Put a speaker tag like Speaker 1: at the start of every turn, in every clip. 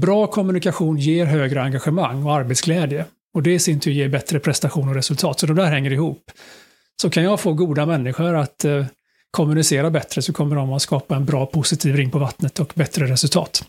Speaker 1: Bra kommunikation ger högre engagemang och arbetsglädje. Och det i sin tur ger bättre prestation och resultat. Så de där hänger ihop. Så kan jag få goda människor att eh, kommunicera bättre så kommer de att skapa en bra positiv ring på vattnet och bättre resultat.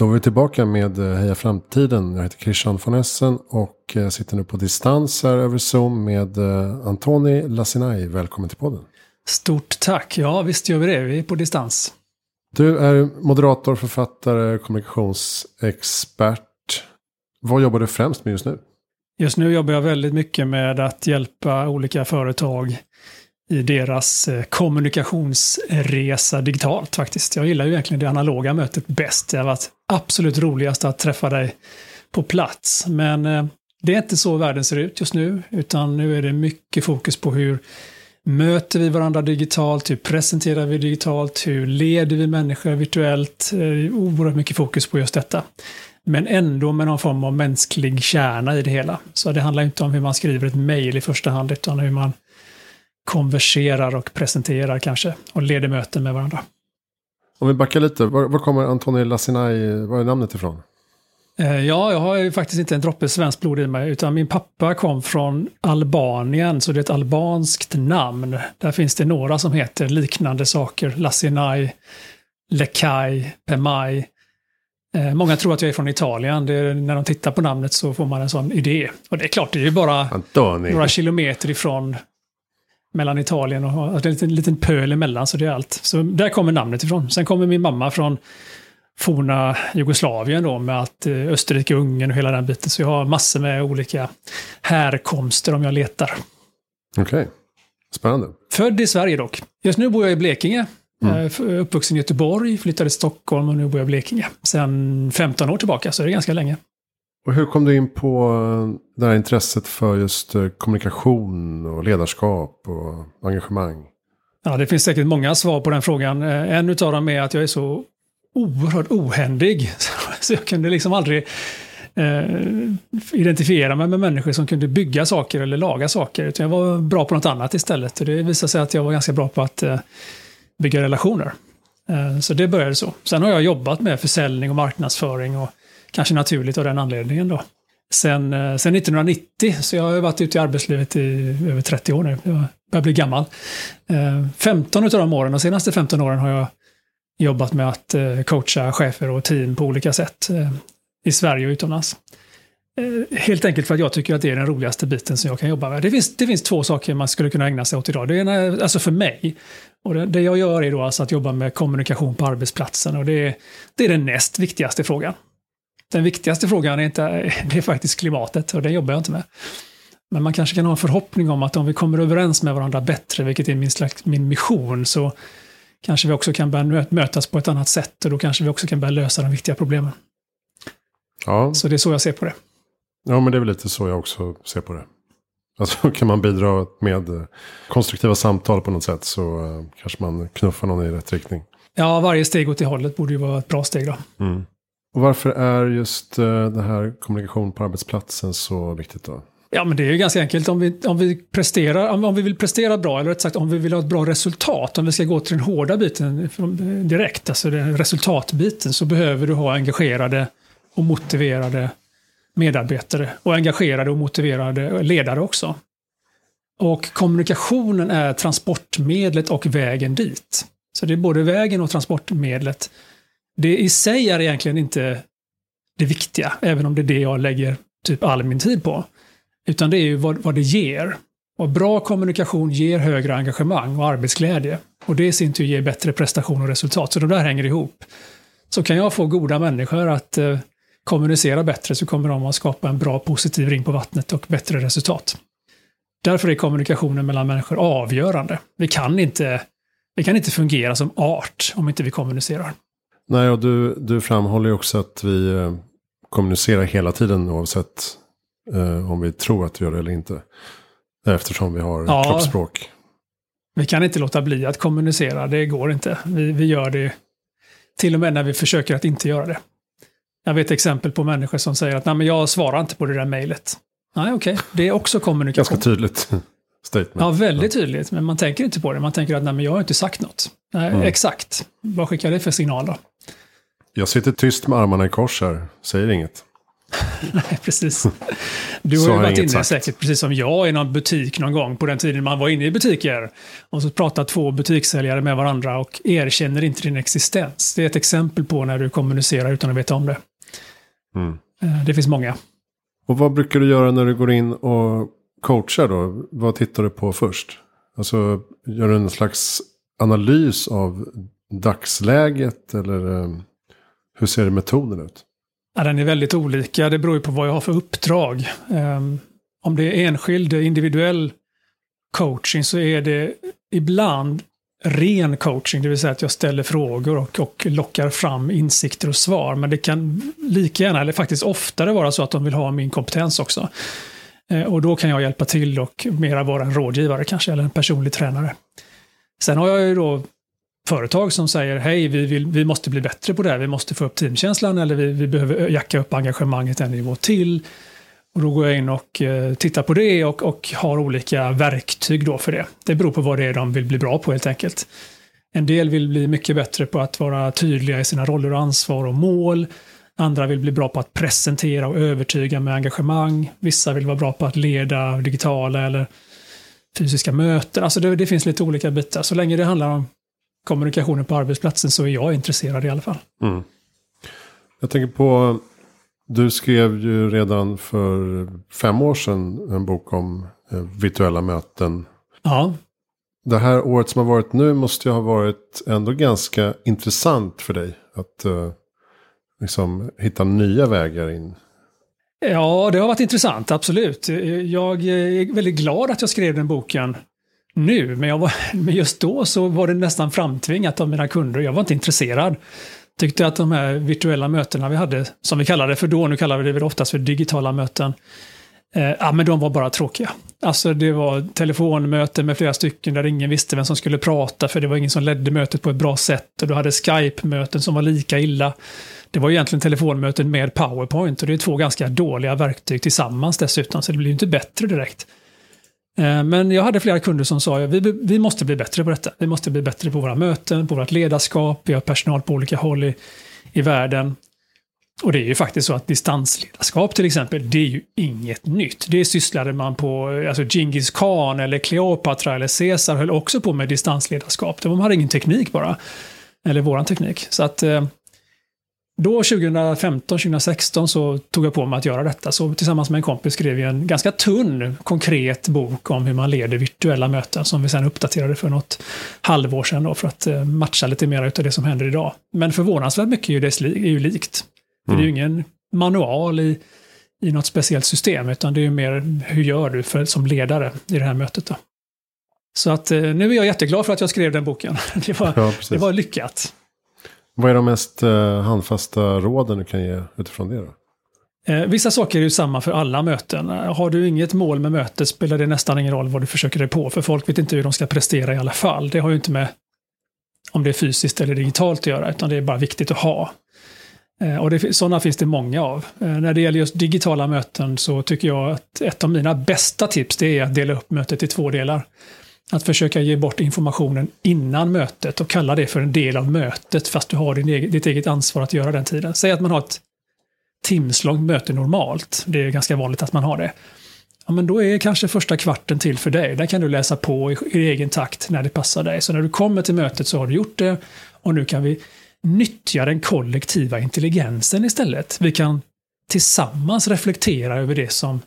Speaker 2: Då är vi tillbaka med eh, Heja Framtiden. Jag heter Christian von Essen och eh, sitter nu på distans här över Zoom med eh, Antoni Lassinai. Välkommen till podden.
Speaker 1: Stort tack. Ja, visst gör vi det. Vi är på distans.
Speaker 2: Du är moderator, författare, kommunikationsexpert. Vad jobbar du främst med just nu?
Speaker 1: Just nu jobbar jag väldigt mycket med att hjälpa olika företag i deras kommunikationsresa digitalt faktiskt. Jag gillar ju egentligen det analoga mötet bäst. Det har varit absolut roligast att träffa dig på plats. Men eh, det är inte så världen ser ut just nu, utan nu är det mycket fokus på hur möter vi varandra digitalt, hur presenterar vi digitalt, hur leder vi människor virtuellt. Eh, oerhört mycket fokus på just detta. Men ändå med någon form av mänsklig kärna i det hela. Så det handlar inte om hur man skriver ett mejl i första hand, utan hur man konverserar och presenterar kanske och leder möten med varandra.
Speaker 2: Om vi backar lite, var, var kommer Antoni Lassinai, var är namnet ifrån?
Speaker 1: Eh, ja, jag har ju faktiskt inte en droppe svenskt blod i mig, utan min pappa kom från Albanien, så det är ett albanskt namn. Där finns det några som heter liknande saker, Lassinai, Lekai, Pemai. Eh, många tror att jag är från Italien. Är, när de tittar på namnet så får man en sån idé. Och det är klart, det är ju bara Antoni. några kilometer ifrån mellan Italien och alltså en liten, liten pöl emellan, så det är allt. Så där kommer namnet ifrån. Sen kommer min mamma från forna Jugoslavien då med att eh, Österrike, Ungern och hela den biten. Så jag har massor med olika härkomster om jag letar.
Speaker 2: Okej, okay. spännande.
Speaker 1: Född i Sverige dock. Just nu bor jag i Blekinge. Mm. Uppvuxen i Göteborg, flyttade till Stockholm och nu bor jag i Blekinge. Sen 15 år tillbaka, så det är ganska länge.
Speaker 2: Och hur kom du in på eh, det här intresset för just eh, kommunikation och ledarskap och engagemang?
Speaker 1: Ja, det finns säkert många svar på den frågan. Eh, en av dem är att jag är så oerhört ohändig. Så jag kunde liksom aldrig eh, identifiera mig med människor som kunde bygga saker eller laga saker. Utan jag var bra på något annat istället. Och det visade sig att jag var ganska bra på att eh, bygga relationer. Eh, så det började så. Sen har jag jobbat med försäljning och marknadsföring och kanske naturligt av den anledningen då. Sen, eh, sen 1990, så jag har varit ute i arbetslivet i över 30 år nu. Jag börjar bli gammal. Eh, 15 av de åren, de senaste 15 åren har jag jobbat med att eh, coacha chefer och team på olika sätt i Sverige och utomlands. Helt enkelt för att jag tycker att det är den roligaste biten som jag kan jobba med. Det finns, det finns två saker man skulle kunna ägna sig åt idag. Det ena, alltså för mig, och det, det jag gör är då alltså att jobba med kommunikation på arbetsplatsen och det det är den näst viktigaste frågan. Den viktigaste frågan är, inte, det är faktiskt klimatet och det jobbar jag inte med. Men man kanske kan ha en förhoppning om att om vi kommer överens med varandra bättre, vilket är min, slags, min mission, så kanske vi också kan börja mötas på ett annat sätt och då kanske vi också kan börja lösa de viktiga problemen. Ja. Så det är så jag ser på det.
Speaker 2: Ja, men det är väl lite så jag också ser på det. Alltså kan man bidra med konstruktiva samtal på något sätt så uh, kanske man knuffar någon i rätt riktning.
Speaker 1: Ja, varje steg åt det hållet borde ju vara ett bra steg då. Mm.
Speaker 2: Och varför är just eh, den det här kommunikation på arbetsplatsen så viktigt då?
Speaker 1: Ja, men det är ju ganska enkelt. Om vi, om vi, presterar, om, om vi vill prestera bra, eller rätt sagt om vi vill ha ett bra resultat, om vi ska gå till den hårda biten eh, direkt, alltså den resultatbiten, så behöver du ha engagerade och motiverade medarbetare och engagerade och motiverade ledare också. Och kommunikationen är transportmedlet och vägen dit. Så det är både vägen och transportmedlet det i sig är egentligen inte det viktiga, även om det är det jag lägger typ all min tid på. Utan det är ju vad, vad det ger. Och bra kommunikation ger högre engagemang och arbetsglädje. Och det i sin tur ger bättre prestation och resultat. Så de där hänger ihop. Så kan jag få goda människor att eh, kommunicera bättre så kommer de att skapa en bra positiv ring på vattnet och bättre resultat. Därför är kommunikationen mellan människor avgörande. Vi kan inte, vi kan inte fungera som art om inte vi kommunicerar.
Speaker 2: Nej, och du, du framhåller ju också att vi eh, kommunicerar hela tiden oavsett eh, om vi tror att vi gör det eller inte. Eftersom vi har ja, kroppsspråk.
Speaker 1: Vi kan inte låta bli att kommunicera, det går inte. Vi, vi gör det till och med när vi försöker att inte göra det. Jag vet exempel på människor som säger att Nej, men jag svarar inte på det där mejlet. Nej, okej, okay. det är också kommunikation.
Speaker 2: Ganska tydligt statement.
Speaker 1: Ja, väldigt tydligt, men man tänker inte på det. Man tänker att Nej, men jag har inte sagt något. Nej, mm. Exakt, vad skickar det för signal då?
Speaker 2: Jag sitter tyst med armarna i kors här, säger inget.
Speaker 1: Nej, precis. Du har ju varit inne sagt. säkert, precis som jag, i någon butik någon gång på den tiden man var inne i butiker. Och så pratar två butikssäljare med varandra och erkänner inte din existens. Det är ett exempel på när du kommunicerar utan att veta om det. Mm. Eh, det finns många.
Speaker 2: Och vad brukar du göra när du går in och coachar då? Vad tittar du på först? Alltså, gör du en slags analys av dagsläget eller eh, hur ser metoden ut?
Speaker 1: Ja, den är väldigt olika. Det beror ju på vad jag har för uppdrag. Ehm, om det är enskild, individuell coaching så är det ibland ren coaching, det vill säga att jag ställer frågor och, och lockar fram insikter och svar. Men det kan lika gärna, eller faktiskt oftare vara så att de vill ha min kompetens också. Eh, och då kan jag hjälpa till och mera vara en rådgivare kanske, eller en personlig tränare. Sen har jag ju då företag som säger hej, vi, vill, vi måste bli bättre på det här, vi måste få upp teamkänslan eller vi, vi behöver jacka upp engagemanget en nivå till. Och då går jag in och eh, tittar på det och, och har olika verktyg då för det. Det beror på vad det är de vill bli bra på helt enkelt. En del vill bli mycket bättre på att vara tydliga i sina roller och ansvar och mål. Andra vill bli bra på att presentera och övertyga med engagemang. Vissa vill vara bra på att leda digitala eller fysiska möten. Alltså det, det finns lite olika bitar. Så länge det handlar om kommunikationen på arbetsplatsen så är jag intresserad i alla fall. Mm.
Speaker 2: Jag tänker på, du skrev ju redan för fem år sedan en bok om eh, virtuella möten.
Speaker 1: Ja.
Speaker 2: Det här året som har varit nu måste ju ha varit ändå ganska intressant för dig. Att uh, liksom hitta nya vägar in.
Speaker 1: Ja, det har varit intressant, absolut. Jag är väldigt glad att jag skrev den boken nu, men, jag var, men just då så var det nästan framtvingat av mina kunder. Jag var inte intresserad. Tyckte att de här virtuella mötena vi hade, som vi kallade det för då, nu kallar vi det väl oftast för digitala möten, eh, ja, men de var bara tråkiga. Alltså det var telefonmöten med flera stycken där ingen visste vem som skulle prata för det var ingen som ledde mötet på ett bra sätt. Och du hade Skype-möten som var lika illa. Det var egentligen telefonmöten med PowerPoint och det är två ganska dåliga verktyg tillsammans dessutom, så det blir inte bättre direkt. Eh, men jag hade flera kunder som sa att vi, vi måste bli bättre på detta. Vi måste bli bättre på våra möten, på vårt ledarskap, vi har personal på olika håll i, i världen. Och det är ju faktiskt så att distansledarskap till exempel, det är ju inget nytt. Det sysslade man på, alltså Genghis khan eller Kleopatra eller Caesar höll också på med distansledarskap. De hade ingen teknik bara. Eller våran teknik. Så att eh, då 2015, 2016 så tog jag på mig att göra detta. Så tillsammans med en kompis skrev vi en ganska tunn, konkret bok om hur man leder virtuella möten som vi sen uppdaterade för något halvår sedan då, för att eh, matcha lite mer av det som händer idag. Men förvånansvärt mycket är ju, det, är ju likt. Mm. Det är ju mm. ingen manual i, i något speciellt system, utan det är ju mer hur gör du för, som ledare i det här mötet. Då. Så att eh, nu är jag jätteglad för att jag skrev den boken. Det var, ja, det var lyckat.
Speaker 2: Vad är de mest uh, handfasta råden du kan ge utifrån det? Då?
Speaker 1: Eh, vissa saker är ju samma för alla möten. Har du inget mål med mötet spelar det nästan ingen roll vad du försöker dig på, för folk vet inte hur de ska prestera i alla fall. Det har ju inte med om det är fysiskt eller digitalt att göra, utan det är bara viktigt att ha. Eh, och det, sådana finns det många av. Eh, när det gäller just digitala möten så tycker jag att ett av mina bästa tips det är att dela upp mötet i två delar. Att försöka ge bort informationen innan mötet och kalla det för en del av mötet fast du har din eget, ditt eget ansvar att göra den tiden. Säg att man har ett timslångt möte normalt. Det är ganska vanligt att man har det. Ja, men då är kanske första kvarten till för dig. Där kan du läsa på i, i egen takt när det passar dig. Så när du kommer till mötet så har du gjort det och nu kan vi nyttja den kollektiva intelligensen istället. Vi kan tillsammans reflektera över det som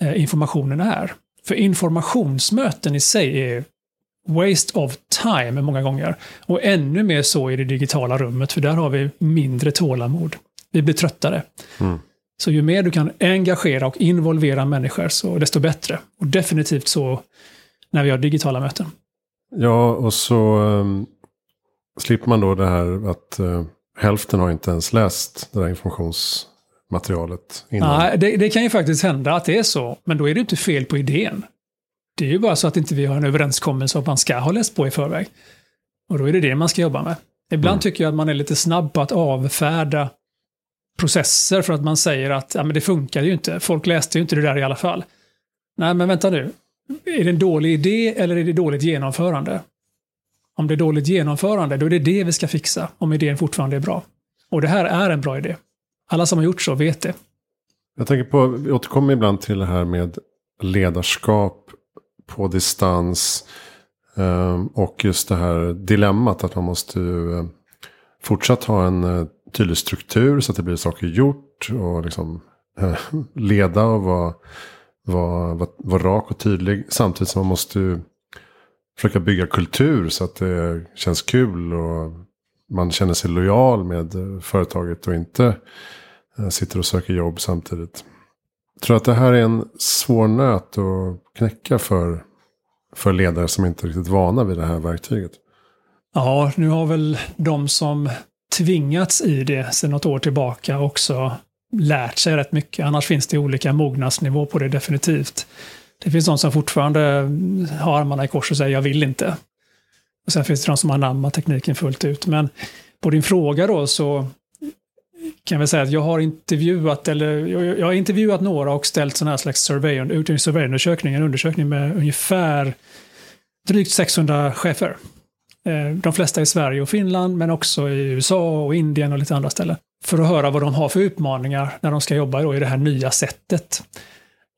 Speaker 1: eh, informationen är. För informationsmöten i sig är waste of time många gånger. Och ännu mer så i det digitala rummet, för där har vi mindre tålamod. Vi blir tröttare. Mm. Så ju mer du kan engagera och involvera människor, så desto bättre. Och definitivt så när vi har digitala möten.
Speaker 2: Ja, och så um, slipper man då det här att uh, hälften har inte ens läst det där informations materialet
Speaker 1: innan. Nej, det, det, kan ju faktiskt hända att det är så, men då är det inte fel på idén. Det är ju bara så att inte vi har en överenskommelse om att man ska ha läst på i förväg. Och då är det det man ska jobba med. Ibland mm. tycker jag att man är lite snabb på att avfärda processer för att man säger att ja, men det funkar ju inte. Folk läste ju inte det där i alla fall. Nej, men vänta nu. Är det en dålig idé eller är det dåligt genomförande? Om det är dåligt genomförande, då är det det vi ska fixa, om idén fortfarande är bra. Och det här är en bra idé. Alla som har gjort så vet det.
Speaker 2: Jag tänker på, vi återkommer ibland till det här med ledarskap på distans. Ehm, och just det här dilemmat att man måste ehm, fortsatt ha en eh, tydlig struktur så att det blir saker gjort. Och liksom eh, leda och vara, vara, vara rak och tydlig. Samtidigt som man måste försöka bygga kultur så att det känns kul. Och man känner sig lojal med företaget och inte eh, sitter och söker jobb samtidigt. Jag tror att det här är en svår nöt att knäcka för, för ledare som inte är riktigt vana vid det här verktyget.
Speaker 1: Ja, nu har väl de som tvingats i det sedan något år tillbaka också lärt sig rätt mycket. Annars finns det olika mognadsnivå på det definitivt. Det finns de som fortfarande har armarna i kors och säger jag vill inte. Och sen finns det de som har anammat tekniken fullt ut. Men på din fråga då så kan jag säga att jag har intervjuat, eller jag har intervjuat några och ställt sådana här slags survey, en surveyundersökning, en undersökning med ungefär drygt 600 chefer. Eh, de flesta i Sverige och Finland, men också i USA och Indien och lite andra ställen. För att höra vad de har för utmaningar när de ska jobba i det här nya sättet.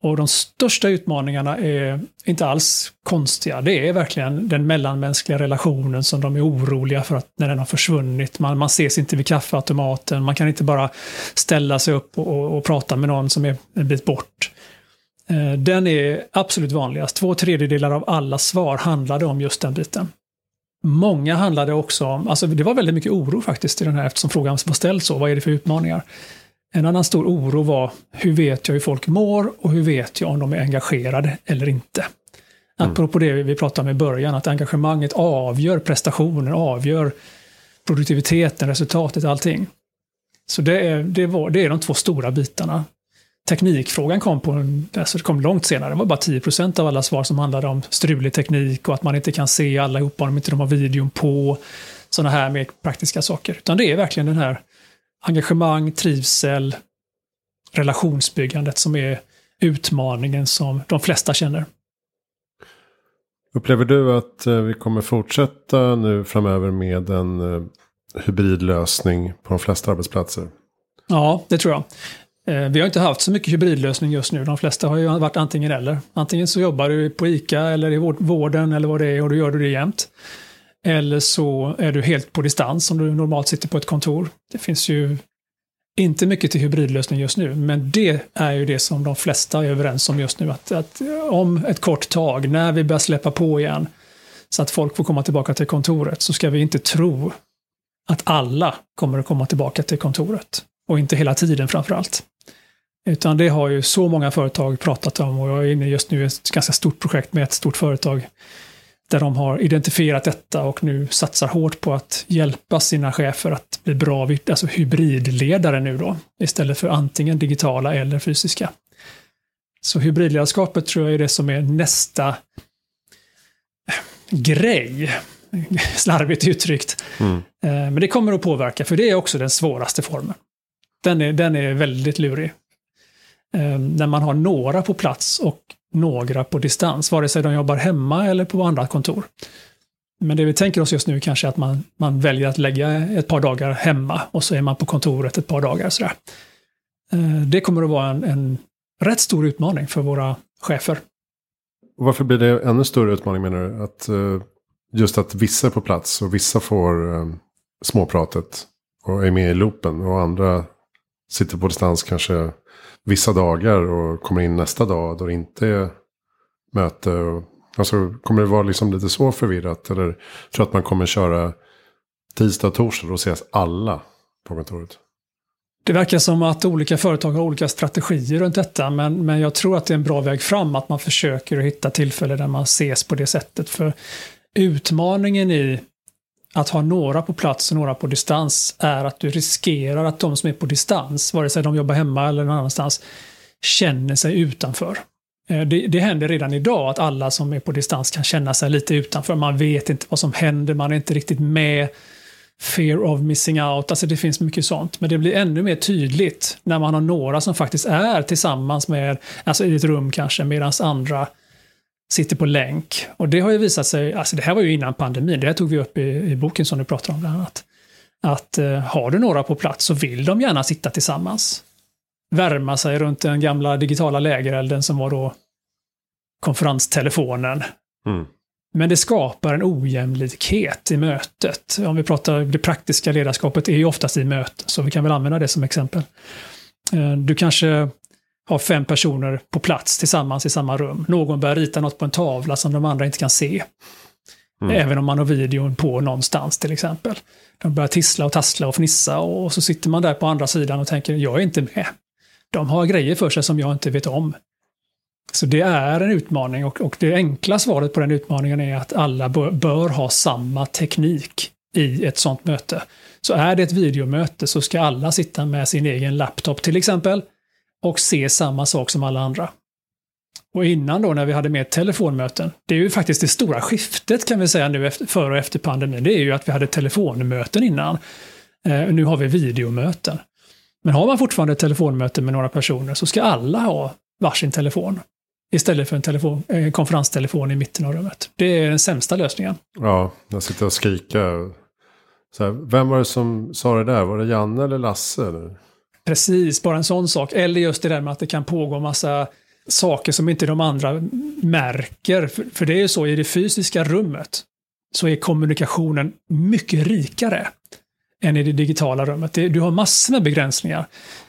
Speaker 1: Och de största utmaningarna är inte alls konstiga. Det är verkligen den mellanmänskliga relationen som de är oroliga för att när den har försvunnit. Man, man ses inte vid kaffeautomaten, man kan inte bara ställa sig upp och, och, och prata med någon som är en bit bort. Eh, den är absolut vanligast. Två tredjedelar av alla svar handlade om just den biten. Många handlade också om, alltså det var väldigt mycket oro faktiskt i den här eftersom frågan var ställd så, vad är det för utmaningar? En annan stor oro var hur vet jag hur folk mår och hur vet jag om de är engagerade eller inte? Mm. Apropå det vi pratade om i början, att engagemanget avgör prestationen, avgör produktiviteten, resultatet, allting. Så det är, det, var, det är de två stora bitarna. Teknikfrågan kom, på en, alltså det kom långt senare. Det var bara 10 av alla svar som handlade om strulig teknik och att man inte kan se allihopa om inte de har videon på. Sådana här mer praktiska saker. Utan det är verkligen den här engagemang, trivsel, relationsbyggandet som är utmaningen som de flesta känner.
Speaker 2: Upplever du att eh, vi kommer fortsätta nu framöver med en eh, hybridlösning på de flesta arbetsplatser?
Speaker 1: Ja, det tror jag. Eh, vi har inte haft så mycket hybridlösning just nu. De flesta har ju varit antingen eller. Antingen så jobbar du på ICA eller i vården eller vad det är och då gör du det jämt. Eller så är du helt på distans om du normalt sitter på ett kontor. Det finns ju inte mycket till hybridlösning just nu, men det är ju det som de flesta är överens om just nu. Att, att om ett kort tag, när vi börjar släppa på igen, så att folk får komma tillbaka till kontoret, så ska vi inte tro att alla kommer att komma tillbaka till kontoret. Och inte hela tiden framför allt. Utan det har ju så många företag pratat om och jag är inne just nu i ett ganska stort projekt med ett stort företag där de har identifierat detta och nu satsar hårt på att hjälpa sina chefer att bli bra alltså hybridledare nu då, istället för antingen digitala eller fysiska. Så hybridledarskapet tror jag är det som är nästa grej, slarvigt uttryckt. Mm. Eh, men det kommer att påverka, för det är också den svåraste formen. Den är, den är väldigt lurig. Eh, när man har några på plats och några på distans, vare sig de jobbar hemma eller på andra kontor. Men det vi tänker oss just nu kanske är att man, man väljer att lägga ett par dagar hemma och så är man på kontoret ett par dagar. Sådär. Eh, det kommer att vara en, en rätt stor utmaning för våra chefer.
Speaker 2: Varför blir det ännu större utmaning menar du? Att, eh, just att vissa är på plats och vissa får eh, småpratet och är med i loopen och andra sitter på distans kanske vissa dagar och kommer in nästa dag då det inte är möte. Alltså, kommer det vara liksom lite så förvirrat? Eller tror du att man kommer köra tisdag och torsdag och ses alla på kontoret?
Speaker 1: Det verkar som att olika företag har olika strategier runt detta, men, men jag tror att det är en bra väg fram att man försöker hitta tillfällen där man ses på det sättet. För utmaningen i att ha några på plats och några på distans är att du riskerar att de som är på distans, vare sig de jobbar hemma eller någon annanstans, känner sig utanför. Eh, det, det händer redan idag att alla som är på distans kan känna sig lite utanför. Man vet inte vad som händer, man är inte riktigt med. Fear of missing out, alltså det finns mycket sånt. Men det blir ännu mer tydligt när man har några som faktiskt är tillsammans med, alltså i ett rum kanske, medan andra sitter på länk. Och det har ju visat sig, alltså det här var ju innan pandemin, det här tog vi upp i, i boken som du pratar om bland annat. Att eh, har du några på plats så vill de gärna sitta tillsammans. Värma sig runt den gamla digitala lägerelden som var då konferenstelefonen.
Speaker 2: Mm.
Speaker 1: Men det skapar en ojämlikhet i mötet. Om vi pratar det praktiska ledarskapet är ju oftast i möten, så vi kan väl använda det som exempel. Eh, du kanske har fem personer på plats tillsammans i samma rum. Någon börjar rita något på en tavla som de andra inte kan se. Mm. Även om man har videon på någonstans till exempel. De börjar tissla och tassla och fnissa och så sitter man där på andra sidan och tänker jag är inte med. De har grejer för sig som jag inte vet om. Så det är en utmaning och, och det enkla svaret på den utmaningen är att alla bör, bör, ha samma teknik i ett sånt möte. Så är det ett videomöte så ska alla sitta med sin egen laptop till exempel och se samma sak som alla andra. Och innan då när vi hade med telefonmöten, det är ju faktiskt det stora skiftet kan vi säga nu efter, före och efter pandemin, det är ju att vi hade telefonmöten innan. Eh, nu har vi videomöten. Men har man fortfarande ett telefonmöte med några personer så ska alla ha varsin telefon. Istället för en, telefon, en konferenstelefon i mitten av rummet. Det är den sämsta lösningen.
Speaker 2: Ja, jag sitter och skriker. Så här, vem var det som sa det där? Var det Janne eller Lasse? Eller?
Speaker 1: Precis, bara en sån sak. Eller just det där med att det kan pågå massa saker som inte de andra märker. För, för det är ju så, i det fysiska rummet så är kommunikationen mycket rikare än i det digitala rummet. Du har massor med begränsningar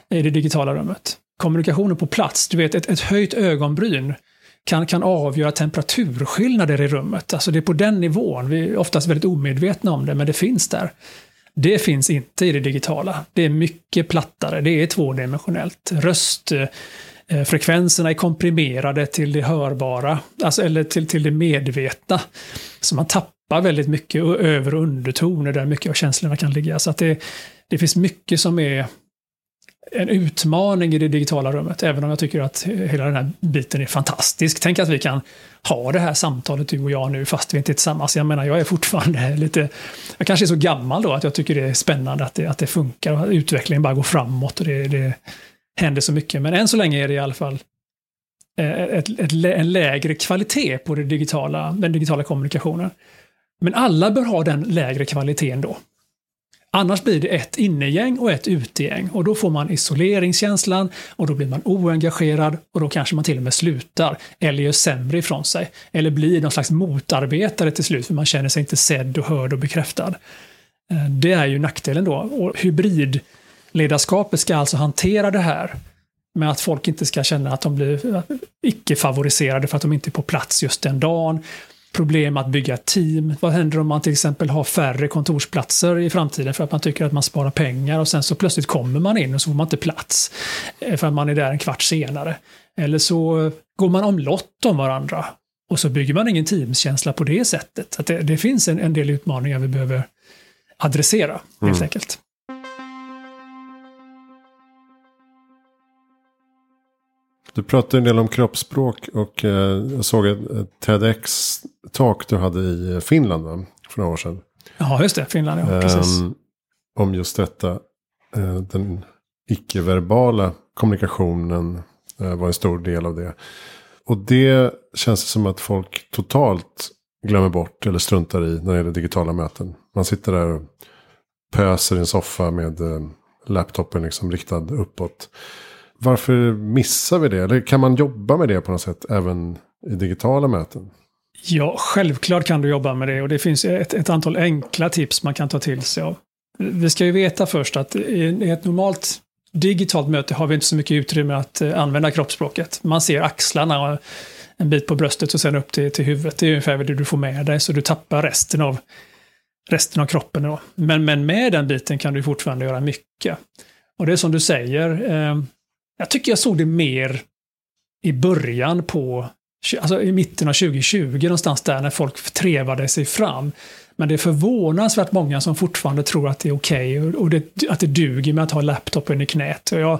Speaker 1: i det digitala rummet. Kommunikationen på plats, du vet ett, ett höjt ögonbryn kan, kan avgöra temperaturskillnader i rummet. Alltså det är på den nivån. Vi är oftast väldigt omedvetna om det, men det finns där. Det finns inte i det digitala. Det är mycket plattare, det är tvådimensionellt. Röstfrekvenserna eh, är komprimerade till det hörbara, alltså, eller till, till det medvetna. Så man tappar väldigt mycket över och undertoner där mycket av känslorna kan ligga. Så att det, det finns mycket som är en utmaning i det digitala rummet, även om jag tycker att hela den här biten är fantastisk. Tänk att vi kan ha det här samtalet du och jag nu fast vi inte är tillsammans. Jag menar, jag är fortfarande lite, jag kanske är så gammal då att jag tycker det är spännande att det, att det funkar och att utvecklingen bara går framåt och det, det händer så mycket. Men än så länge är det i alla fall eh, ett, ett, ett, en lägre kvalitet på det digitala, den digitala kommunikationen. Men alla bör ha den lägre kvaliteten då. Annars blir det ett innegäng och ett utegäng och då får man isoleringskänslan och då blir man oengagerad och då kanske man till och med slutar eller gör sämre ifrån sig. Eller blir någon slags motarbetare till slut för man känner sig inte sedd och hörd och bekräftad. Eh, det är ju nackdelen då. Och hybridledarskapet ska alltså hantera det här med att folk inte ska känna att de blir eh, icke-favoriserade för att de inte är på plats just den dagen problem att bygga team. Vad händer om man till exempel har färre kontorsplatser i framtiden för att man tycker att man sparar pengar och sen så plötsligt kommer man in och så får man inte plats eh, för att man är där en kvart senare. Eller så går man omlott om varandra och så bygger man ingen teamskänsla på det sättet. Att det, det finns en, en, del utmaningar vi behöver adressera helt mm. enkelt.
Speaker 2: Du pratade en del om kroppsspråk och eh, jag såg ett, TEDx-talk du hade i Finland va? för några år sedan.
Speaker 1: Ja, just det. Finland, ja. Precis. Um,
Speaker 2: om just detta. Uh, den icke-verbala kommunikationen uh, var en stor del av det. Och det känns som att folk totalt glömmer bort eller struntar i när det gäller digitala möten. Man sitter där och pöser i en soffa med laptopen liksom riktad uppåt. Varför missar vi det? Eller kan man jobba med det på något sätt även i digitala möten?
Speaker 1: Ja, självklart kan du jobba med det och det finns ett, ett antal enkla tips man kan ta till sig av. Vi ska ju veta först att i ett normalt digitalt möte har vi inte så mycket utrymme att eh, använda kroppsspråket. Man ser axlarna en bit på bröstet och sen upp till, till huvudet. Det är ungefär det du får med dig, så du tappar resten av, resten av kroppen. Då. Men, men med den biten kan du fortfarande göra mycket. Och det är som du säger, eh, jag tycker jag såg det mer i början på, alltså i mitten av 2020 någonstans där när folk trevade sig fram. Men det är förvånansvärt många som fortfarande tror att det är okej okay och, det, att det duger med att ha laptopen i knät. Och jag,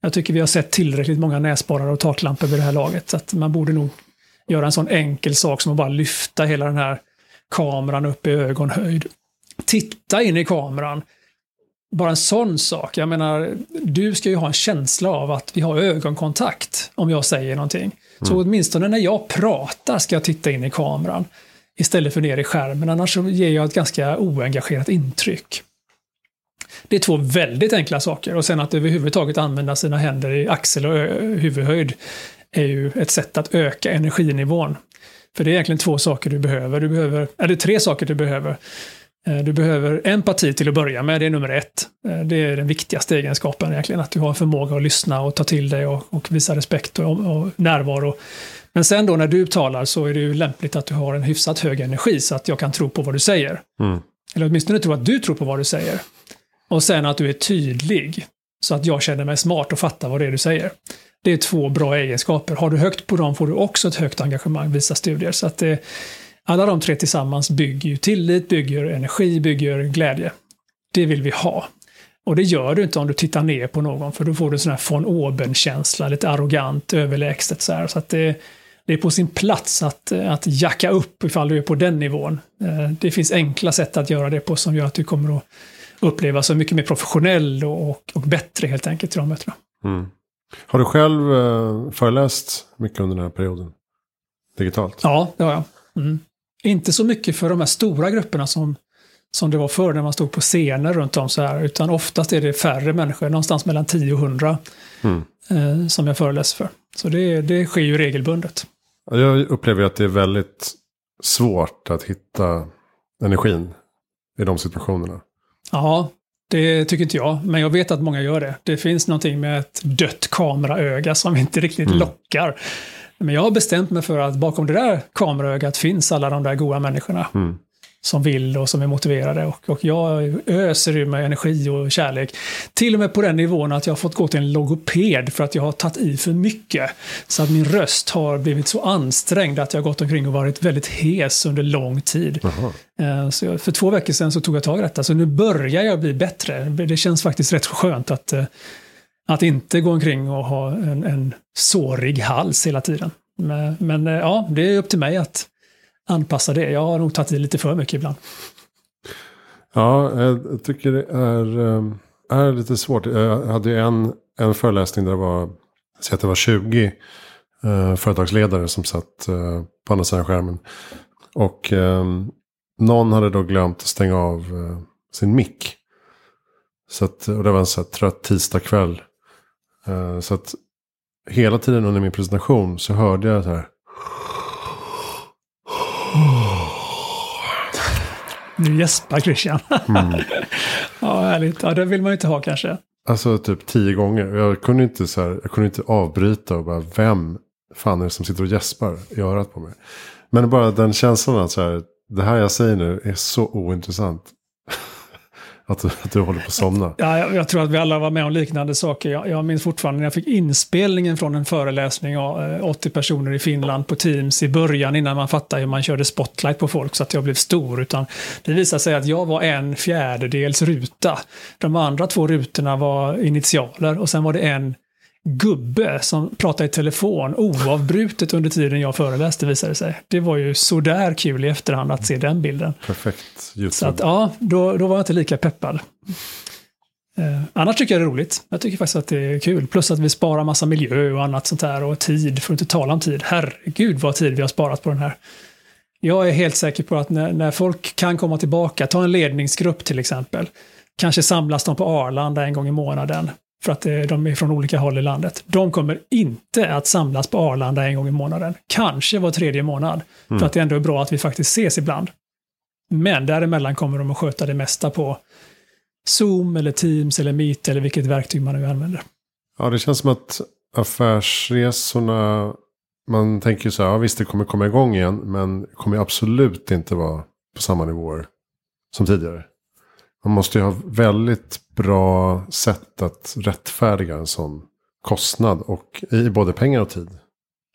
Speaker 1: Jag tycker vi har sett tillräckligt många näsborrar och taklampor vid det här laget. Så att man borde nog göra en sån enkel sak som att bara lyfta hela den här kameran upp i ögonhöjd. Titta in i kameran. Bara en sån sak. Jag menar, du ska ju ha en känsla av att vi har ögonkontakt om jag säger någonting. Så
Speaker 2: Mm.
Speaker 1: åtminstone när jag pratar ska jag titta in i kameran istället för ner i skärmen. Annars så ger jag ett ganska oengagerat intryck. Det är två väldigt enkla saker och sen att överhuvudtaget använda sina händer i axel och huvudhöjd är ju ett sätt att öka energinivån. För det är egentligen två saker du behöver. Du behöver, eller tre saker du behöver. Eh, Du behöver empati till att börja med, det är nummer ett. Eh, Det är den viktigaste egenskapen egentligen, att du har förmåga att lyssna och ta till dig och, och visa respekt och, och närvaro. Men sen då när du talar så är det ju lämpligt att du har en hyfsat hög energi så att jag kan tro på vad du säger.
Speaker 2: Mm.
Speaker 1: Eller åtminstone tro att du tror på vad du säger. Och sen att du är tydlig. Så att jag känner mig smart och fattar vad det är du säger. Det är två bra egenskaper. Har du högt på dem får du också ett högt engagemang, visar studier. Så att det, alla de tre tillsammans bygger ju tillit, bygger energi, bygger glädje. Det vill vi ha. Och det gör du inte om du tittar ner på någon, för då får du en sån här von oben-känsla, lite arrogant, överlägset så här. Så att det, det är på sin plats att, att jacka upp ifall du är på den nivån. Eh, Det finns enkla sätt att göra det på som gör att du kommer att uppleva så mycket mer professionell och, och, och bättre helt enkelt i de mötena.
Speaker 2: Mm. Har du själv eh, föreläst mycket under den här perioden? Digitalt?
Speaker 1: Ja, det har jag. Mm. Inte så mycket för de här stora grupperna som, som det var förr när man stod på scener runt om så här, utan oftast är det färre människor, någonstans mellan 10 och 100,
Speaker 2: Mm.
Speaker 1: eh, som jag föreläser för. Så det, det sker ju regelbundet.
Speaker 2: Ja, Jag upplever att det är väldigt svårt att hitta energin i de situationerna.
Speaker 1: Ja, det tycker inte jag, men jag vet att många gör det. Det finns någonting med ett dött kameraöga som inte riktigt
Speaker 2: Mm.
Speaker 1: lockar. Men jag har bestämt mig för att bakom det där kameraögat finns alla de där goda människorna.
Speaker 2: Mm.
Speaker 1: som vill och som är motiverade. Och, och jag öser ur mig energi och kärlek. Till och med på den nivån att jag har fått gå till en logoped för att jag har tagit i för mycket. Så att min röst har blivit så ansträngd att jag har gått omkring och varit väldigt hes under lång tid. Eh, Så jag- för två veckor sedan så tog jag tag i detta, så nu börjar jag bli bättre. Det känns faktiskt rätt skönt att, eh, att inte gå omkring och ha en, en sårig hals hela tiden. Men, men eh, ja, det är upp till mig att anpassa det. Jag har nog tagit i lite för mycket ibland.
Speaker 2: Ja, jag tycker det är, ehm, är lite svårt. Jag hade en, en föreläsning där det var, säg att det var 20 eh, företagsledare som satt eh, på andra sidan skärmen. Och eh, någon hade då glömt att stänga av eh, sin mick. Så att, och det var en så här trött tisdagkväll. Eh, så att hela tiden under min presentation så hörde jag så här.
Speaker 1: Nu gäspar Christian. ja, härligt. Ja, det vill man ju inte ha kanske.
Speaker 2: Alltså typ tio gånger. Jag kunde inte, så här, jag kunde inte avbryta och bara vem fan är det som sitter och gäspar i örat på mig. Men bara den känslan att så här, det här jag säger nu är så ointressant att, du, att du håller på att somna.
Speaker 1: Ja, jag, jag tror att vi alla var med om liknande saker. Jag, jag minns fortfarande när jag fick inspelningen från en föreläsning av eh, 80 personer i Finland på Teams i början innan man fattade hur man körde spotlight på folk så att jag blev stor. Utan det visade sig att jag var en fjärdedels ruta. De andra två rutorna var initialer och sen var det en gubbe som pratade i telefon oavbrutet under tiden jag föreläste visade det sig. Det var ju sådär kul i efterhand att se den bilden.
Speaker 2: Perfekt
Speaker 1: Så att ja, då, då var jag inte lika peppad. Eh, annars tycker jag det är roligt. Jag tycker faktiskt att det är kul. Plus att vi sparar massa miljö och annat sånt här och tid, för att inte tala om tid. Herregud vad tid vi har sparat på den här. Jag är helt säker på att när, när folk kan komma tillbaka, ta en ledningsgrupp till exempel, kanske samlas de på Arlanda en gång i månaden för att eh, de är från olika håll i landet. De kommer inte att samlas på Arlanda en gång i månaden. Kanske var tredje månad. För att det ändå är bra att vi faktiskt ses ibland. Men däremellan kommer de att sköta det mesta på Zoom eller Teams eller Meet eller vilket verktyg man nu använder.
Speaker 2: Ja, det känns som att affärsresorna, man tänker ju så här, ja, visst det kommer komma igång igen, men kommer absolut inte vara på samma nivåer som tidigare. Man måste ju ha väldigt bra sätt att rättfärdiga en sån kostnad och i både pengar och tid.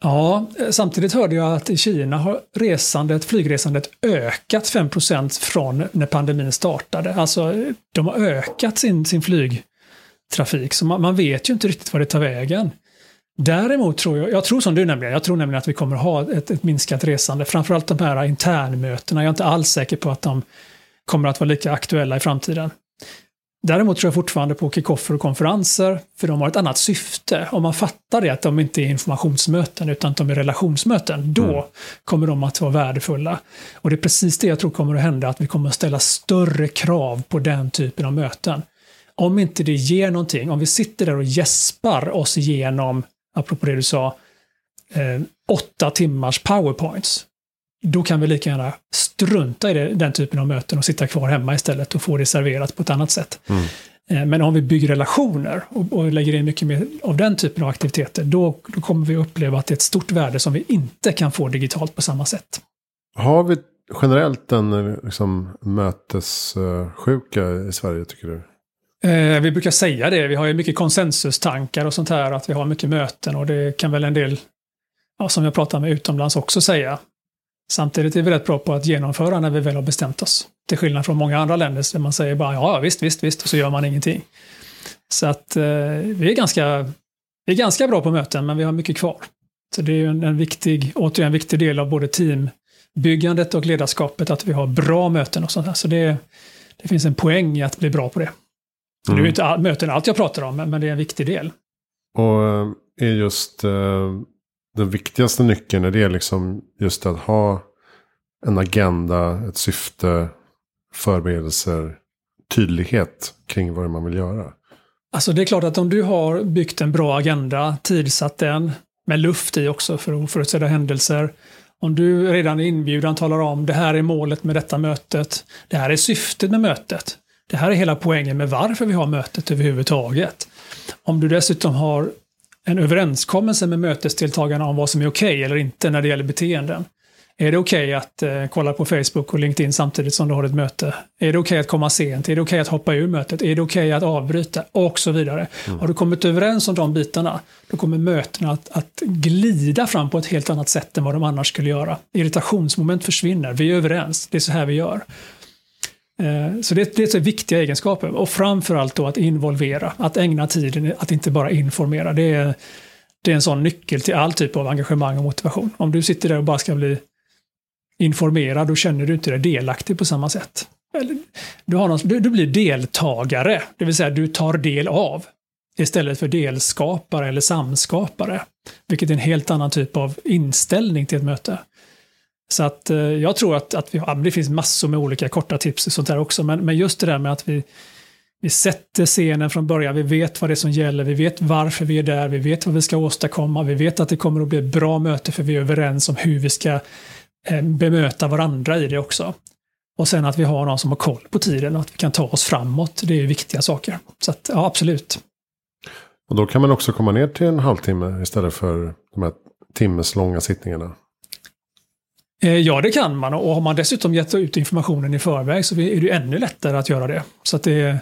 Speaker 1: Ja, samtidigt hörde jag att i Kina har resandet, flygresandet ökat 5% från när pandemin startade. Alltså, de har ökat sin, sin flygtrafik. Så man, man, vet ju inte riktigt vad det tar vägen. Däremot tror jag, jag tror som du nämligen, jag tror nämligen att vi kommer ha ett, ett minskat resande. Framförallt de här internmötena. Jag är inte alls säker på att de kommer att vara lika aktuella i framtiden. Däremot tror jag fortfarande på kickoffer och konferenser, för de har ett annat syfte. Om man fattar det, att de inte är informationsmöten, utan att de är relationsmöten, då mm. kommer de att vara värdefulla. Och det är precis det jag tror kommer att hända, att vi kommer att ställa större krav på den typen av möten. Om inte det ger någonting, om vi sitter där och gäspar oss igenom, apropå det du sa, eh, åtta timmars powerpoints, då kan vi lika gärna strunta i det, den typen av möten och sitta kvar hemma istället och få det serverat på ett annat sätt. Mm. Eh, men om vi bygger relationer och, och, lägger in mycket mer av den typen av aktiviteter, då, då kommer vi uppleva att det är ett stort värde som vi inte kan få digitalt på samma sätt.
Speaker 2: Har vi generellt en liksom, mötessjuka i Sverige, tycker du?
Speaker 1: Eh, vi brukar säga det, vi har ju mycket konsensustankar och sånt här, att vi har mycket möten och det kan väl en del, ja, som jag pratar med utomlands också säga. Samtidigt är vi rätt bra på att genomföra när vi väl har bestämt oss. Till skillnad från många andra länder där man säger bara ja, visst, visst, visst, och så gör man ingenting. Så att eh, vi, är ganska, vi är ganska bra på möten, men vi har mycket kvar. Så det är en, en viktig, återigen en viktig del av både teambyggandet och ledarskapet, att vi har bra möten och sånt här. Så det, det finns en poäng i att bli bra på det. Mm. Det är ju inte all, möten allt jag pratar om, men, men det är en viktig del.
Speaker 2: Och eh, är just eh, den viktigaste nyckeln är det liksom just att ha en agenda, ett syfte, förberedelser, tydlighet kring vad man vill göra.
Speaker 1: Alltså det är klart att om du har byggt en bra agenda, tidsatt den, med luft i också för oförutsedda händelser. Om du redan i inbjudan talar om det här är målet med detta mötet, det här är syftet med mötet. Det här är hela poängen med varför vi har mötet överhuvudtaget. Om du dessutom har en överenskommelse med mötesdeltagarna om vad som är okej okay eller inte när det gäller beteenden. Är det okej okay att eh, kolla på Facebook och LinkedIn samtidigt som du har ett möte? Är det okej okay att komma sent? Är det okej okay att hoppa ur mötet? Är det okej att avbryta? Och så vidare. Mm. Har du kommit överens om de bitarna, då kommer mötena att, att, glida fram på ett helt annat sätt än vad de annars skulle göra. Irritationsmoment försvinner, vi är överens, det är så här vi gör. Eh, så det, det är viktiga egenskaper och framförallt då att involvera, att ägna tiden, att inte bara informera. Det är, det är en sån nyckel till all typ av engagemang och motivation. Om du sitter där och bara ska bli informerad, då känner du inte dig delaktig på samma sätt. Du, har någon, du, du blir deltagare, det vill säga du tar del av, istället för delskapare eller samskapare. Vilket är en helt annan typ av inställning till ett möte. Så att eh, jag tror att, att vi, ja, det finns massor med olika korta tips och sånt där också, men, men just det där med att vi, vi sätter scenen från början, vi vet vad det är som gäller, vi vet varför vi är där, vi vet vad vi ska åstadkomma, vi vet att det kommer att bli ett bra möte för vi är överens om hur vi ska eh, bemöta varandra i det också. Och sen att vi har någon som har koll på tiden och att vi kan ta oss framåt, det är viktiga saker. Så att, ja, absolut.
Speaker 2: Och då kan man också komma ner till en halvtimme istället för de här timmeslånga sittningarna.
Speaker 1: Eh, ja, det kan man och har man dessutom gett ut informationen i förväg så är det ännu lättare att göra det. Så det,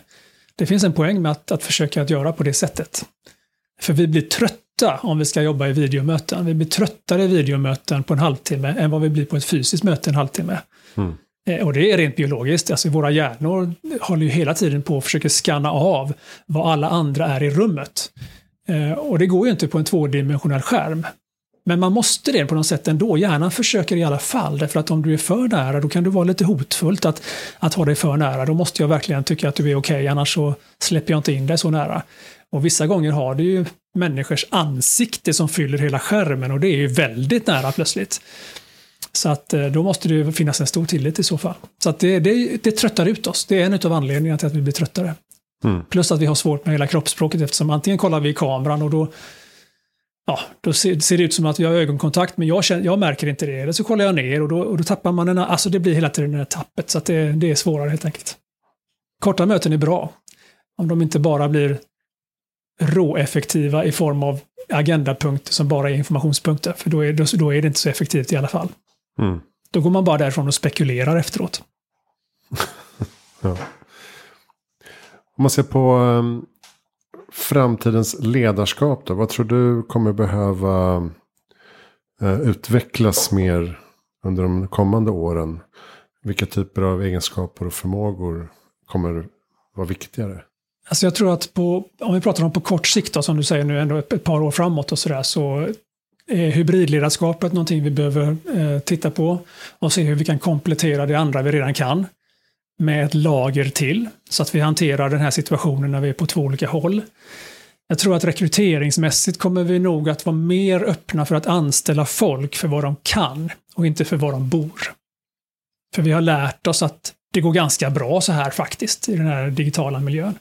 Speaker 1: det finns en poäng med att, att försöka att göra på det sättet. För vi blir trötta om vi ska jobba i videomöten. Vi blir tröttare i videomöten på en halvtimme än vad vi blir på ett fysiskt möte en halvtimme. Mm. Eh, och det är rent biologiskt. Alltså våra hjärnor håller ju hela tiden på att försöka skanna av vad alla andra är i rummet. Eh, och det går ju inte på en tvådimensionell skärm. Men man måste det på något sätt ändå. Hjärnan försöker i alla fall. Därför att om du är för nära då kan det vara lite hotfullt att, att ha dig för nära. Då måste jag verkligen tycka att du är okej, okay, annars så släpper jag inte in dig så nära. Och vissa gånger har du ju människors ansikte som fyller hela skärmen och det är ju väldigt nära plötsligt. Så att eh, då måste det finnas en stor tillit i så fall. Så att det, det, det tröttar ut oss. Det är en av anledningarna till att vi blir tröttare. Mm. Plus att vi har svårt med hela kroppsspråket eftersom antingen kollar vi i kameran och då ja, då ser, ser, det ut som att vi har ögonkontakt, men jag, känner, jag märker inte det. Eller så kollar jag ner och då, och då tappar man en, alltså det blir hela tiden det här tappet, så det, det är svårare helt enkelt. Korta möten är bra. Om de inte bara blir råeffektiva i form av agendapunkter som bara är informationspunkter, för då är, då, då är det inte så effektivt i alla fall. Mm. Då går man bara därifrån och spekulerar efteråt.
Speaker 2: ja. Om man ser på um, framtidens ledarskap då? Vad tror du kommer behöva eh, utvecklas mer under de kommande åren? Vilka typer av egenskaper och förmågor kommer vara viktigare?
Speaker 1: Alltså jag tror att på, om vi pratar om på kort sikt, då, som du säger nu, ändå ett, ett par år framåt och sådär, så är hybridledarskapet någonting vi behöver eh, titta på och se hur vi kan komplettera det andra vi redan kan med ett lager till, så att vi hanterar den här situationen när vi är på två olika håll. Jag tror att rekryteringsmässigt kommer vi nog att vara mer öppna för att anställa folk för vad de kan och inte för var de bor. För vi har lärt oss att det går ganska bra så här faktiskt i den här digitala miljön.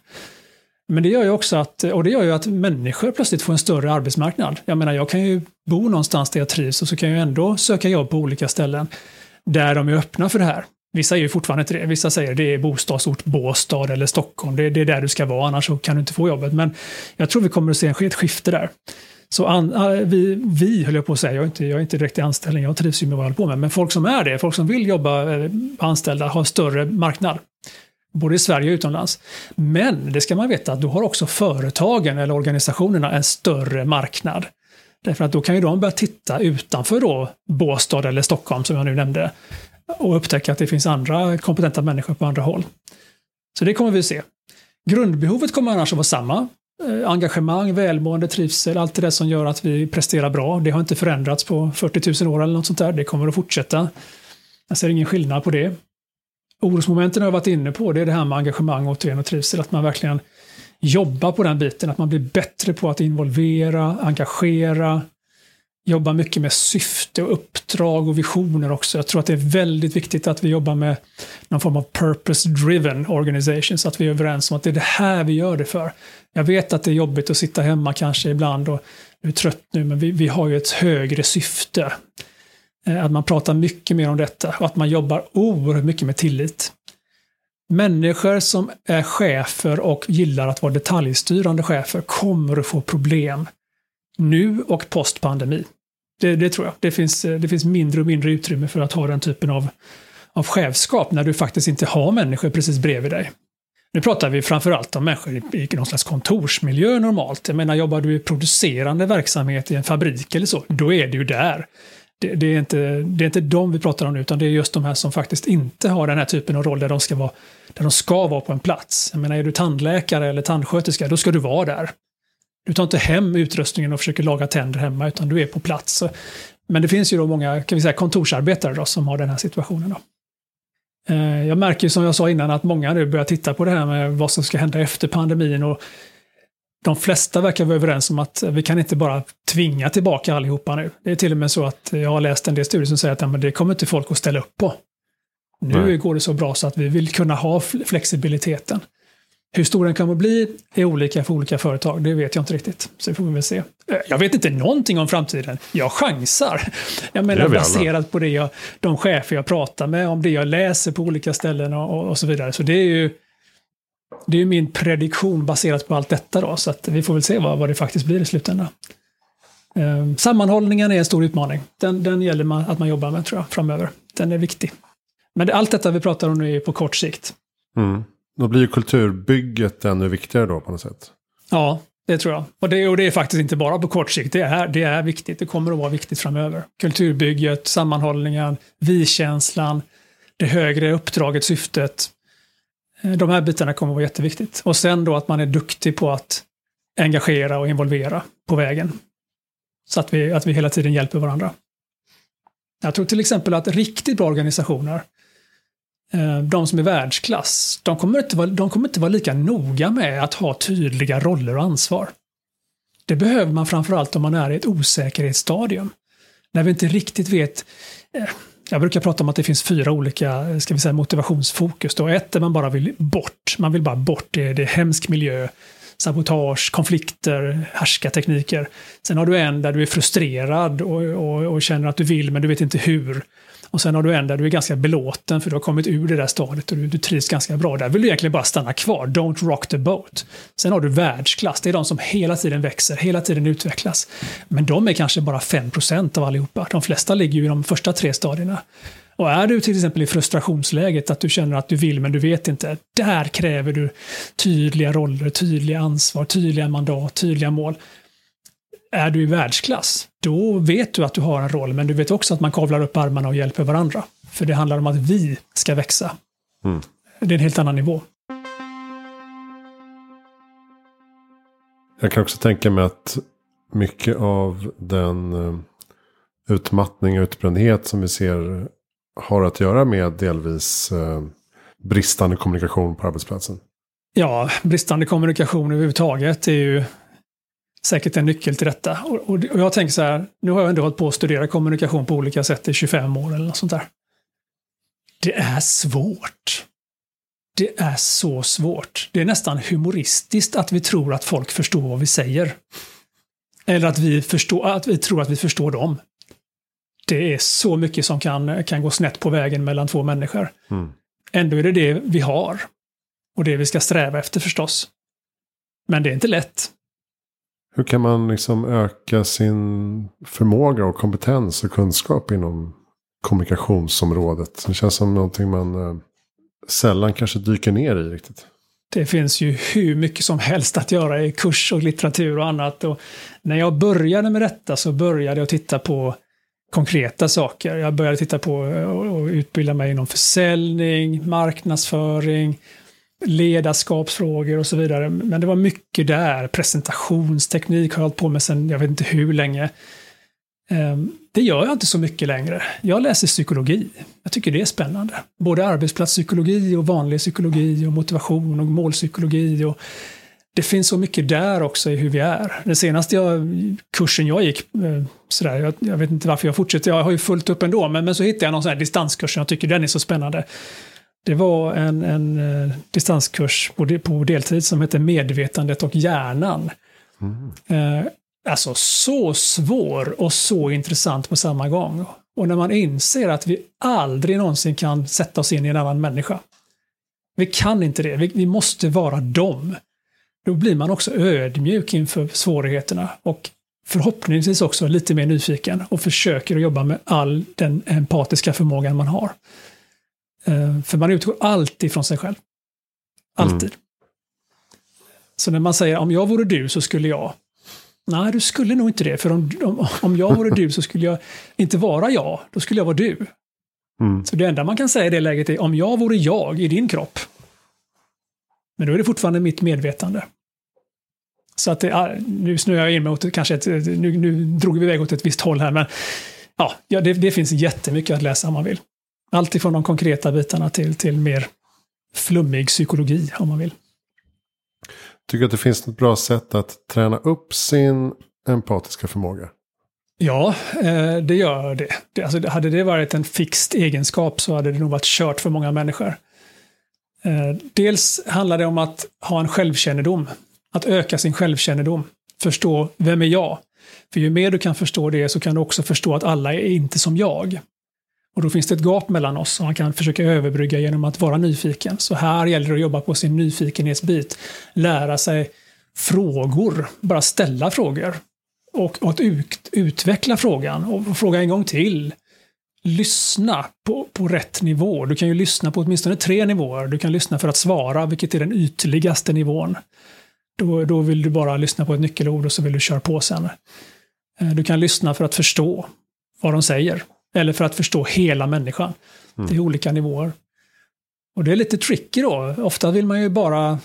Speaker 1: Men det gör ju också att, och det gör ju att människor plötsligt får en större arbetsmarknad. Jag menar, jag kan ju bo någonstans där jag trivs och så kan jag ändå söka jobb på olika ställen där de är öppna för det här. Vissa är ju fortfarande inte det. Vissa säger det är bostadsort Båstad eller Stockholm. Det, det är där du ska vara, annars kan du inte få jobbet. Men jag tror vi kommer att se ett skifte där. Så an, ah, vi, vi höll jag på att säga, jag är, inte, jag är inte direkt i anställning, jag trivs ju med vad jag håller på med. Men folk som är det, folk som vill jobba eh, anställda, har större marknad. Både i Sverige och utomlands. Men det ska man veta att då har också företagen eller organisationerna en större marknad. Därför att då kan ju de börja titta utanför då Båstad eller Stockholm som jag nu nämnde och upptäcka att det finns andra kompetenta människor på andra håll. Så det kommer vi se. Grundbehovet kommer annars att vara samma. Eh, engagemang, välmående, trivsel, allt det där som gör att vi presterar bra. Det har inte förändrats på 40 000 år eller något sånt där. Det kommer att fortsätta. Jag ser ingen skillnad på det. Orosmomenten har jag varit inne på, det är det här med engagemang återigen och trivsel. Att man verkligen jobbar på den biten, att man blir bättre på att involvera, engagera, jobbar mycket med syfte och uppdrag och visioner också. Jag tror att det är väldigt viktigt att vi jobbar med någon form av purpose-driven organisation. så att vi är överens om att det är det här vi gör det för. Jag vet att det är jobbigt att sitta hemma kanske ibland och du är trött nu, men vi, vi har ju ett högre syfte. Eh, att man pratar mycket mer om detta och att man jobbar oerhört mycket med tillit. Människor som är chefer och gillar att vara detaljstyrande chefer kommer att få problem nu och postpandemi. Det, det tror jag. Det finns, eh, det finns mindre och mindre utrymme för att ha den typen av, av chefskap när du faktiskt inte har människor precis bredvid dig. Nu pratar vi framförallt om människor i, i någon slags kontorsmiljö normalt. Jag menar, jobbar du i producerande verksamhet i en fabrik eller så, då är du ju där. Det, det, är inte, det är inte de vi pratar om nu, utan det är just de här som faktiskt inte har den här typen av roll där de ska vara, där de ska vara på en plats. Jag menar, är du tandläkare eller tandsköterska, då ska du vara där. Du tar inte hem utrustningen och försöker laga tänder hemma, utan du är på plats. Men det finns ju då många kan vi säga, kontorsarbetare då, som har den här situationen. Då. Eh, jag märker som jag sa innan att många nu börjar titta på det här med vad som ska hända efter pandemin. Och de flesta verkar vara överens om att vi kan inte bara tvinga tillbaka allihopa nu. Det är till och med så att jag har läst en del studier som säger att ja, men det kommer inte folk att ställa upp på. Nu Nej. går det så bra så att vi vill kunna ha flexibiliteten. Hur stor den kommer bli är olika för olika företag, det vet jag inte riktigt. Så det får vi väl se. Eh, jag vet inte någonting om framtiden. Jag chansar. Jag menar baserat på det jag, de chefer jag pratar med, om det jag läser på olika ställen och, och, så vidare. Så det är ju det är min prediktion baserat på allt detta då, så vi får väl se vad, vad det faktiskt blir i slutändan. Eh, sammanhållningen är en stor utmaning. Den, den gäller man, att man jobbar med tror jag, framöver. Den är viktig. Men allt detta vi pratar om nu är på kort sikt.
Speaker 2: Mm. Då blir ju kulturbygget ännu viktigare då på något sätt.
Speaker 1: Ja, det tror jag. Och det, och det är faktiskt inte bara på kort sikt. Det är, det är viktigt. Det kommer att vara viktigt framöver. Kulturbygget, sammanhållningen, vi-känslan, det högre uppdraget, syftet. Eh, de här bitarna kommer att vara jätteviktigt. Och sen då att man är duktig på att engagera och involvera på vägen. Så att vi, att vi hela tiden hjälper varandra. Jag tror till exempel att riktigt bra organisationer Eh, de som är världsklass, de kommer, inte vara, de kommer inte vara lika noga med att ha tydliga roller och ansvar. Det behöver man framförallt om man är i ett osäkerhetsstadium. När vi inte riktigt vet. Eh, jag brukar prata om att det finns fyra olika eh, ska vi säga, motivationsfokus. Då. Ett är man bara vill bort. Man vill bara bort. Det, det är hemsk miljö, sabotage, konflikter, härskartekniker. Sen har du en där du är frustrerad och, och, och känner att du vill men du vet inte hur. Och sen har du en där du är ganska belåten för du har kommit ur det där stadiet och du, du trivs ganska bra. Där vill du egentligen bara stanna kvar. Don't rock the boat. Sen har du världsklass. Det är de som hela tiden växer, hela tiden utvecklas. Men de är kanske bara 5% av allihopa. De flesta ligger ju i de första tre stadierna. Och är du till exempel i frustrationsläget, att du känner att du vill men du vet inte. Där kräver du tydliga roller, tydliga ansvar, tydliga mandat, tydliga mål är du i världsklass, då vet du att du har en roll, men du vet också att man kavlar upp armarna och hjälper varandra. För det handlar om att vi ska växa. Mm. Det är en helt annan nivå.
Speaker 2: Jag kan också tänka mig att mycket av den eh, utmattning och utbrändhet som vi ser har att göra med delvis eh, bristande kommunikation på arbetsplatsen.
Speaker 1: Ja, bristande kommunikation överhuvudtaget är ju säkert en nyckel till detta. Och, och, jag tänker så här, nu har jag ändå hållit på att studera kommunikation på olika sätt i 25 år eller något sånt där. Det är svårt. Det är så svårt. Det är nästan humoristiskt att vi tror att folk förstår vad vi säger. Eller att vi, förstår, att vi tror att vi förstår dem. Det är så mycket som kan, kan gå snett på vägen mellan två människor. Mm. Ändå är det det vi har. Och det vi ska sträva efter förstås. Men det är inte lätt.
Speaker 2: Hur kan man liksom öka sin förmåga och kompetens och kunskap inom kommunikationsområdet? Det känns som någonting man eh, sällan kanske dyker ner i riktigt.
Speaker 1: Det finns ju hur mycket som helst att göra i kurs och litteratur och annat. Och när jag började med detta så började jag titta på konkreta saker. Jag började titta på och utbilda mig inom försäljning, marknadsföring, ledarskapsfrågor och så vidare. Men det var mycket där. Presentationsteknik har jag hållit på med sedan jag vet inte hur länge. Ehm, det gör jag inte så mycket längre. Jag läser psykologi. Jag tycker det är spännande. Både arbetsplatspsykologi och vanlig psykologi och motivation och målpsykologi. Och det finns så mycket där också i hur vi är. Den senaste jag, kursen jag gick, eh, sådär, jag, jag, vet inte varför jag fortsätter, jag har ju fullt upp ändå, men, men så hittade jag någon sån här distanskurs som jag tycker den är så spännande. Det var en, en uh, distanskurs på, på deltid som heter Medvetandet och hjärnan. Mm. Uh, alltså så svår och så intressant på samma gång. Och när man inser att vi aldrig någonsin kan sätta oss in i en annan människa. Vi kan inte det, vi, vi måste vara dem. Då blir man också ödmjuk inför svårigheterna och förhoppningsvis också lite mer nyfiken och försöker att jobba med all den empatiska förmågan man har. Uh, för man utgår alltid från sig själv. Alltid. Mm. Så när man säger om jag vore du så skulle jag. Nej, du skulle nog inte det. För om, om, om jag vore du så skulle jag inte vara jag. Då skulle jag vara du. Mm. Så det enda man kan säga i det läget är om jag vore jag i din kropp. Men då är det fortfarande mitt medvetande. Så att det, nu snöar jag in mig åt kanske ett, nu, nu drog vi iväg åt ett visst håll här, men ja, det, det finns jättemycket att läsa om man vill. Allt ifrån de konkreta bitarna till, till mer flummig psykologi om man vill.
Speaker 2: Tycker du att det finns något bra sätt att träna upp sin empatiska förmåga?
Speaker 1: Ja, eh, det gör det. Alltså, hade det varit en fixt egenskap så hade det nog varit kört för många människor. Eh, dels handlar det om att ha en självkännedom. Att öka sin självkännedom. Förstå, vem är jag? För ju mer du kan förstå det så kan du också förstå att alla är inte som jag. Och då finns det ett gap mellan oss som man kan försöka överbrygga genom att vara nyfiken. Så här gäller det att jobba på sin nyfikenhetsbit. Lära sig frågor, bara ställa frågor. Och, och att ut, utveckla frågan och fråga en gång till. Lyssna på, på rätt nivå. Du kan ju lyssna på åtminstone tre nivåer. Du kan lyssna för att svara, vilket är den ytligaste nivån. Då, då vill du bara lyssna på ett nyckelord och så vill du köra på sen. Eh, du kan lyssna för att förstå vad de säger. Eller för att förstå hela människan. Mm. Är olika nivåer. Och det är lite tricky då. Ofta vill man ju bara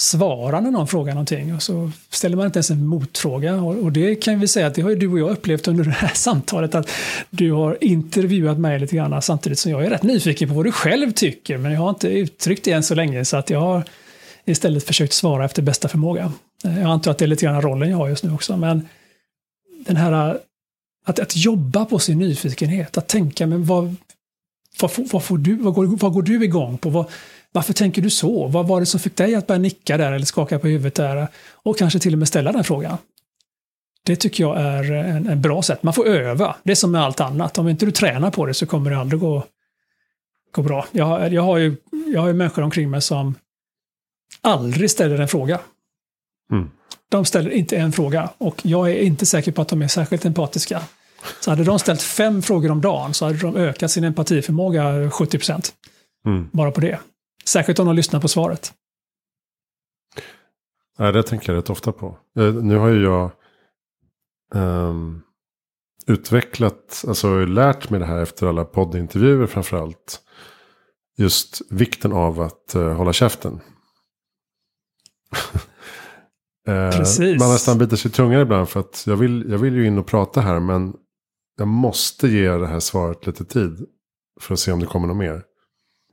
Speaker 1: svara när någon frågar någonting och så ställer man inte ens en motfråga. Och, det kan vi säga att det har ju du och jag upplevt under det här samtalet att du har intervjuat mig lite grann samtidigt som jag är rätt nyfiken på vad du själv tycker men jag har inte uttryckt det än så länge så att jag har istället försökt svara efter bästa förmåga. Jag antar att det är lite grann rollen jag har just nu också men den här att, att jobba på sin nyfikenhet, att tänka men vad, vad, vad, får du, vad, går, vad går du igång på? Vad, varför tänker du så? Vad var det som fick dig att börja nicka där eller skaka på huvudet där? Och kanske till och med ställa den frågan. Det tycker jag är en, en bra sätt. Man får öva. Det är som med allt annat. Om inte du tränar på det så kommer det aldrig gå, gå bra. Jag, jag, har ju, jag har ju människor omkring mig som aldrig ställer en fråga. Mm. De ställer inte en fråga och jag är inte säker på att de är särskilt empatiska. Så hade de ställt fem frågor om dagen så hade de ökat sin empatiförmåga 70 procent. Mm. Bara på det. Särskilt om de lyssnar på svaret.
Speaker 2: Ja, det tänker jag rätt ofta på. Eh, nu har ju jag um, utvecklat, alltså lärt mig det här efter alla poddintervjuer framförallt. Just vikten av att uh, hålla käften. Eh,
Speaker 1: Precis.
Speaker 2: man nästan biter sig i tungan ibland för att jag vill, jag vill ju in och prata här men jag måste ge det här svaret lite tid för att se om det kommer något mer.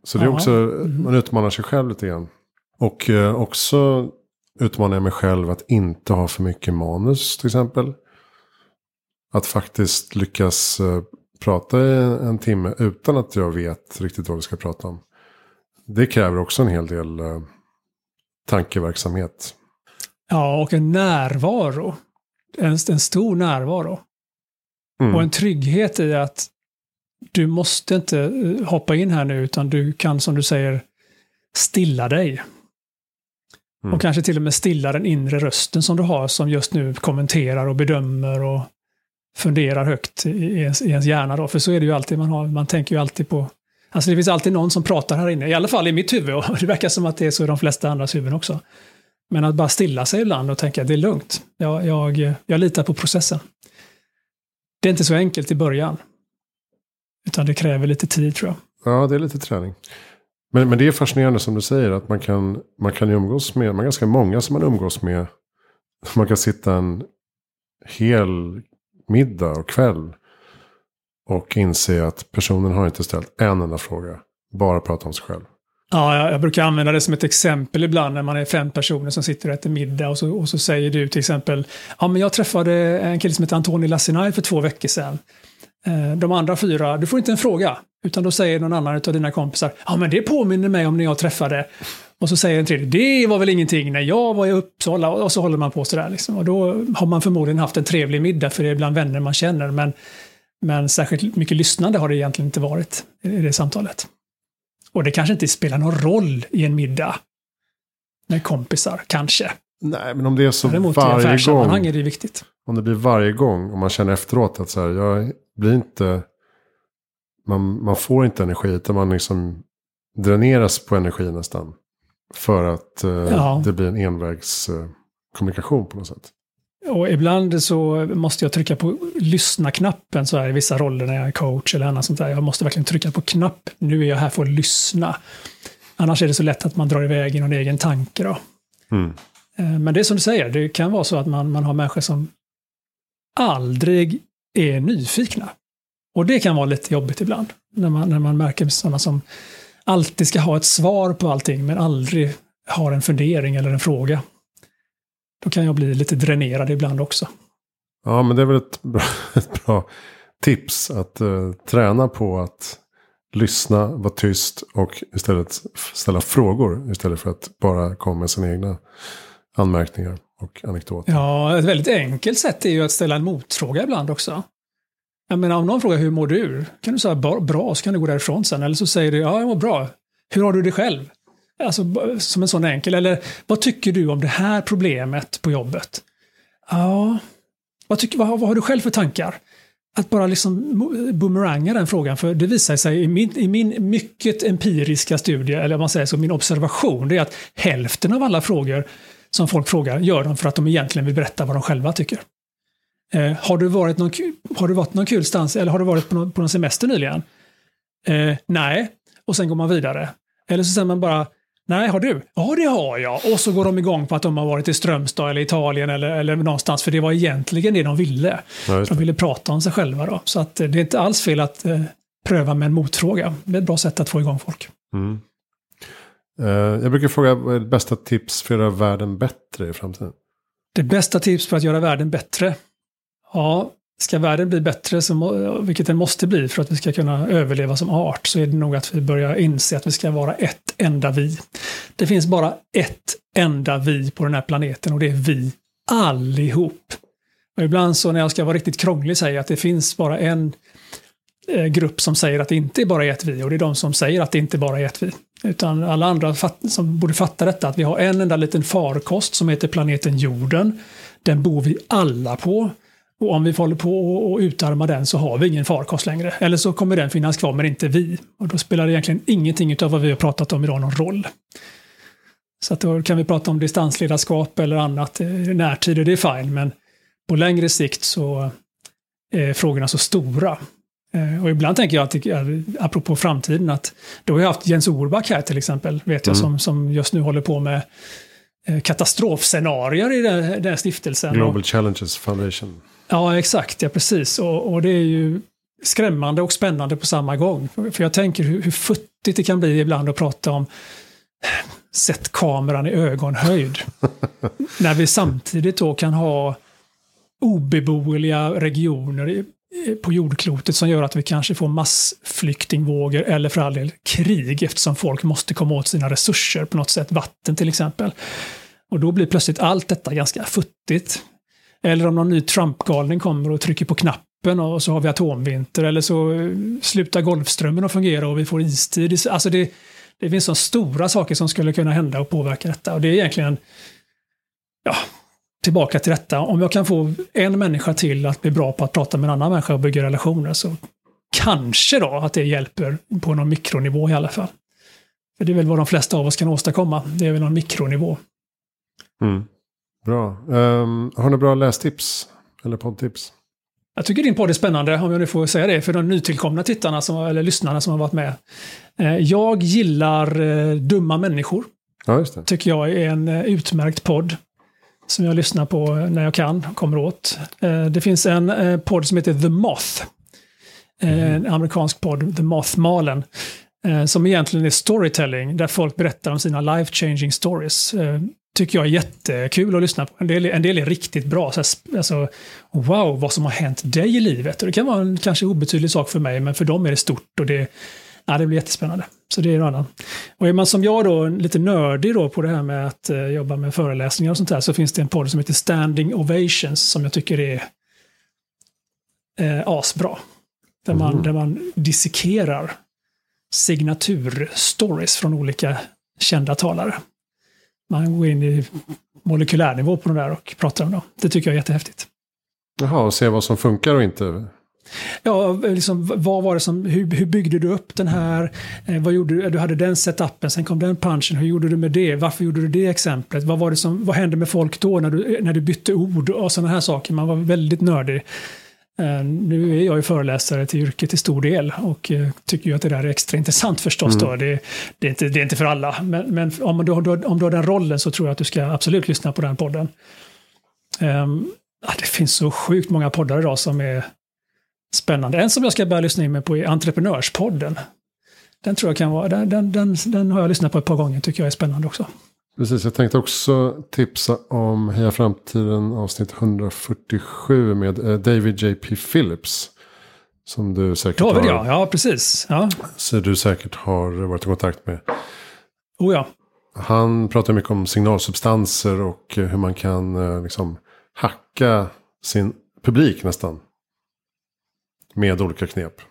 Speaker 2: Så det är också,
Speaker 1: Mm.
Speaker 2: man utmanar sig själv lite grann. Och eh, också utmanar jag mig själv att inte ha för mycket manus till exempel. Att faktiskt lyckas eh, prata i en timme utan att jag vet riktigt vad vi ska prata om. Det kräver också en hel del eh, tankeverksamhet.
Speaker 1: Ja, och en närvaro. En, en stor närvaro.
Speaker 2: Mm.
Speaker 1: Och en trygghet i att du måste inte eh, hoppa in här nu, utan du kan, som du säger, stilla dig.
Speaker 2: Mm.
Speaker 1: Och kanske till och med stilla den inre rösten som du har, som just nu kommenterar och bedömer och funderar högt i i ens, i ens hjärna. Då. För så är det ju alltid, man, har, man tänker ju alltid på... Alltså det finns alltid någon som pratar här inne, i alla fall i mitt huvud, och det verkar som att det är så i de flesta andras huvuden också. Men att bara stilla sig ibland och tänka att det är lugnt. Jag, jag, jag litar på processen. Det är inte så enkelt i början. Utan det kräver lite tid tror jag.
Speaker 2: Ja, det är lite träning. Men, men det är fascinerande som du säger att man kan, man kan ju umgås med, man är ganska många som man umgås med. Man kan sitta en hel middag och kväll och inse att personen har inte ställt en enda fråga. Bara prata om sig själv.
Speaker 1: Ja, jag, brukar använda det som ett exempel ibland när man är fem personer som sitter och äter middag och så, och så säger du till exempel Ja, men jag träffade en kille som heter Antoni Lassinaj för två veckor sedan. Eh, de andra fyra, du får inte en fråga. Utan då säger någon annan av dina kompisar Ja, men det påminner mig om när jag träffade. Och så säger en tredje Det var väl ingenting när jag var i Uppsala. Och så håller man på sådär. Liksom. Och då har man förmodligen haft en trevlig middag för det är bland vänner man känner. Men, men särskilt mycket lyssnande har det egentligen inte varit i det samtalet. Och det kanske inte spelar någon roll i en middag med kompisar, kanske.
Speaker 2: Nej, men om det är så
Speaker 1: Däremot
Speaker 2: varje gång.
Speaker 1: är det viktigt.
Speaker 2: Om det blir varje gång och man känner efteråt att så här, jag blir inte... Man, man får inte energi utan man liksom dräneras på energi nästan. För att eh,
Speaker 1: Ja.
Speaker 2: det blir en envägskommunikation eh, på något sätt.
Speaker 1: Och ibland så måste jag trycka på lyssna-knappen så här i vissa roller när jag är coach eller annat sånt där. Jag måste verkligen trycka på knapp. Nu är jag här för att lyssna. Annars är det så lätt att man drar iväg i någon egen tanke. Då.
Speaker 2: Mm.
Speaker 1: Eh, Men det är som du säger, det kan vara så att man, man har människor som aldrig är nyfikna. Och det kan vara lite jobbigt ibland. När man, när man märker sådana som alltid ska ha ett svar på allting men aldrig har en fundering eller en fråga. Då kan jag bli lite dränerad ibland också.
Speaker 2: Ja, men det är väl ett bra, ett bra tips att eh, träna på att lyssna, vara tyst och istället ställa frågor istället för att bara komma med sina egna anmärkningar och anekdoter.
Speaker 1: Ja, ett väldigt enkelt sätt är ju att ställa en motfråga ibland också. Jag menar, om någon frågar hur mår du? Kan du säga "Bra- bra, så kan du gå därifrån sen. Eller så säger du ja, jag mår bra. Hur har du det själv? Alltså som en sån enkel. Eller vad tycker du om det här problemet på jobbet? Ja, vad, tycker, vad, vad har du själv för tankar? Att bara liksom boomeranga den frågan, för det visar sig i min, i min mycket empiriska studie, eller om man säger så, min observation, det är att hälften av alla frågor som folk frågar gör de för att de egentligen vill berätta vad de själva tycker. Eh, har, du varit någon, har du varit någon kul stans, eller har du varit på någon, på någon semester nyligen? Eh, nej, och sen går man vidare. Eller så säger man bara, nej, har du? Ja, det har jag. Och så går de igång på att de har varit i Strömstad eller Italien eller, eller någonstans, för det var egentligen det de ville.
Speaker 2: Ja, just
Speaker 1: De
Speaker 2: det.
Speaker 1: ville prata om sig själva. Då. Så att, eh, det är inte alls fel att eh, pröva med en motfråga. Det är ett bra sätt att få igång folk.
Speaker 2: Mm. Eh, jag brukar fråga vad är det bästa tips för att göra världen bättre i framtiden?
Speaker 1: Det bästa tips för att göra världen bättre? Ja, ska världen bli bättre, så må, vilket den måste bli för att vi ska kunna överleva som art, så är det nog att vi börjar inse att vi ska vara ett enda vi. Det finns bara ett enda vi på den här planeten och det är vi allihop. Och ibland så när jag ska vara riktigt krånglig säger jag att det finns bara en eh, grupp som säger att det inte är bara är ett vi och det är de som säger att det inte bara är ett vi. Utan alla andra fatt, som borde fatta detta, att vi har en enda liten farkost som heter planeten jorden. Den bor vi alla på. Och om vi håller på och utarma den så har vi ingen farkost längre. Eller så kommer den finnas kvar men inte vi. Och då spelar det egentligen ingenting av vad vi har pratat om idag någon roll. Så att då kan vi prata om distansledarskap eller annat i närtid och det är fine. Men på längre sikt så är frågorna så stora. Eh, Och ibland tänker jag, att, eh, apropå framtiden, att då har jag haft Jens Orback här till exempel, vet jag,
Speaker 2: Mm.
Speaker 1: som, som just nu håller på med eh, katastrofscenarier i den, den här stiftelsen.
Speaker 2: Global Challenges Foundation.
Speaker 1: Ja, exakt. Ja, precis. Och, och, det är ju skrämmande och spännande på samma gång. För jag tänker hur, hur futtigt det kan bli ibland att prata om sätt kameran i ögonhöjd. När vi samtidigt då kan ha obeboeliga regioner på jordklotet som gör att vi kanske får massflyktingvågor eller för all del krig eftersom folk måste komma åt sina resurser på något sätt, vatten till exempel. Och då blir plötsligt allt detta ganska futtigt. Eller om någon ny Trump-galning kommer och trycker på knappen och så har vi atomvinter eller så eh, slutar Golfströmmen att fungera och vi får istid. Alltså det, det finns så stora saker som skulle kunna hända och påverka detta och det är egentligen ja, tillbaka till detta. Om jag kan få en människa till att bli bra på att prata med en annan människa och bygga relationer så kanske då att det hjälper på någon mikronivå i alla fall. För det är väl vad de flesta av oss kan åstadkomma. Det är väl någon mikronivå.
Speaker 2: Mm. Bra. Um, har du bra lästips? Eller poddtips?
Speaker 1: Jag tycker din podd är spännande, om jag nu får säga det, för de nytillkomna tittarna som, eller lyssnarna som har varit med. Eh, jag gillar eh, Dumma människor.
Speaker 2: Ja, just det.
Speaker 1: Tycker jag är en eh, utmärkt podd som jag lyssnar på när jag kan, kommer åt. Det finns en podd som heter The Moth. Eh, en amerikansk podd, The Moth-malen. Som egentligen är storytelling, där folk berättar om sina life changing stories. Tycker jag är jättekul att lyssna på. En del, en del är riktigt bra. Så alltså, wow, vad som har hänt dig i livet. Och det kan vara en kanske obetydlig sak för mig, men för dem är det stort. och det ja, det blir jättespännande. Så det är en annan. Och är man som jag då lite nördig då på det här med att eh, jobba med föreläsningar och sånt där så finns det en podd som heter Standing Ovations som jag tycker är eh, asbra. Där man, mm. där man dissekerar signaturstories från olika kända talare. Man går in i molekylärnivå på de där och pratar om dem. Det tycker jag är jättehäftigt.
Speaker 2: Jaha, och se vad som funkar och inte
Speaker 1: Ja, liksom, vad var det som, hur, hur byggde du upp den här? Eh, vad gjorde du? Du hade den setupen, sen kom den punchen. Hur gjorde du med det? Varför gjorde du det exemplet? Vad, var det som, vad hände med folk då när du, när du bytte ord och sådana här saker? Man var väldigt nördig. Uh, nu är jag ju föreläsare till yrket till stor del och uh, tycker ju att det där är extra intressant förstås. Mm. Det, det, är inte, det är inte för alla, men, men om, du, om du har den rollen så tror jag att du ska absolut lyssna på den podden. Um, det finns så sjukt många poddar idag som är spännande. En som jag ska börja lyssna in med på är Entreprenörspodden. Den tror jag kan vara, den, den, den, den har jag lyssnat på ett par gånger, tycker jag är spännande också.
Speaker 2: Precis, jag tänkte också tipsa om Heja Framtiden avsnitt 147 med eh, David J.P. Phillips. Som du säkert
Speaker 1: David,
Speaker 2: har...
Speaker 1: ja. Ja, precis. Ja.
Speaker 2: Så du säkert har varit i kontakt med.
Speaker 1: Oh ja.
Speaker 2: Han pratar mycket om signalsubstanser och hur man kan eh, liksom hacka sin publik nästan med olika knep.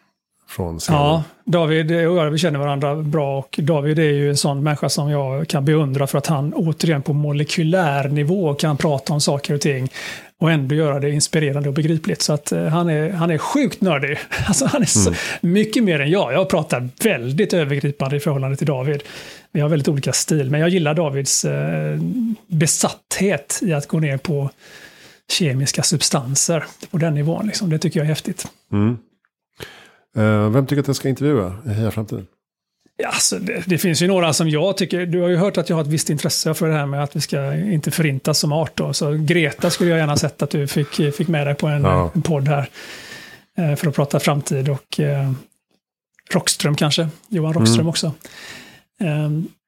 Speaker 2: Från scenen.
Speaker 1: Ja, David och jag vi känner varandra bra och David är ju en sån människa som jag kan beundra för att han återigen på molekylär nivå kan prata om saker och ting och ändå göra det inspirerande och begripligt. Så att uh, han, är, han är sjukt nördig. Alltså, han är så, mm. mycket mer än jag. Jag pratar väldigt övergripande i förhållande till David. Vi har väldigt olika stil, men jag gillar Davids uh, besatthet i att gå ner på kemiska substanser på den nivån. Liksom. Det tycker jag är häftigt.
Speaker 2: Mm. Uh, vem tycker att jag ska intervjua i Heja Framtiden?
Speaker 1: Ja, alltså det, det, finns ju några som jag tycker, du har ju hört att jag har ett visst intresse för det här med att vi ska inte förintas som art. Då. Så Greta skulle jag gärna sett att du fick, fick med dig på en, ja. en podd här. Eh, för att prata framtid och eh, Rockström kanske, Johan Rockström mm. också.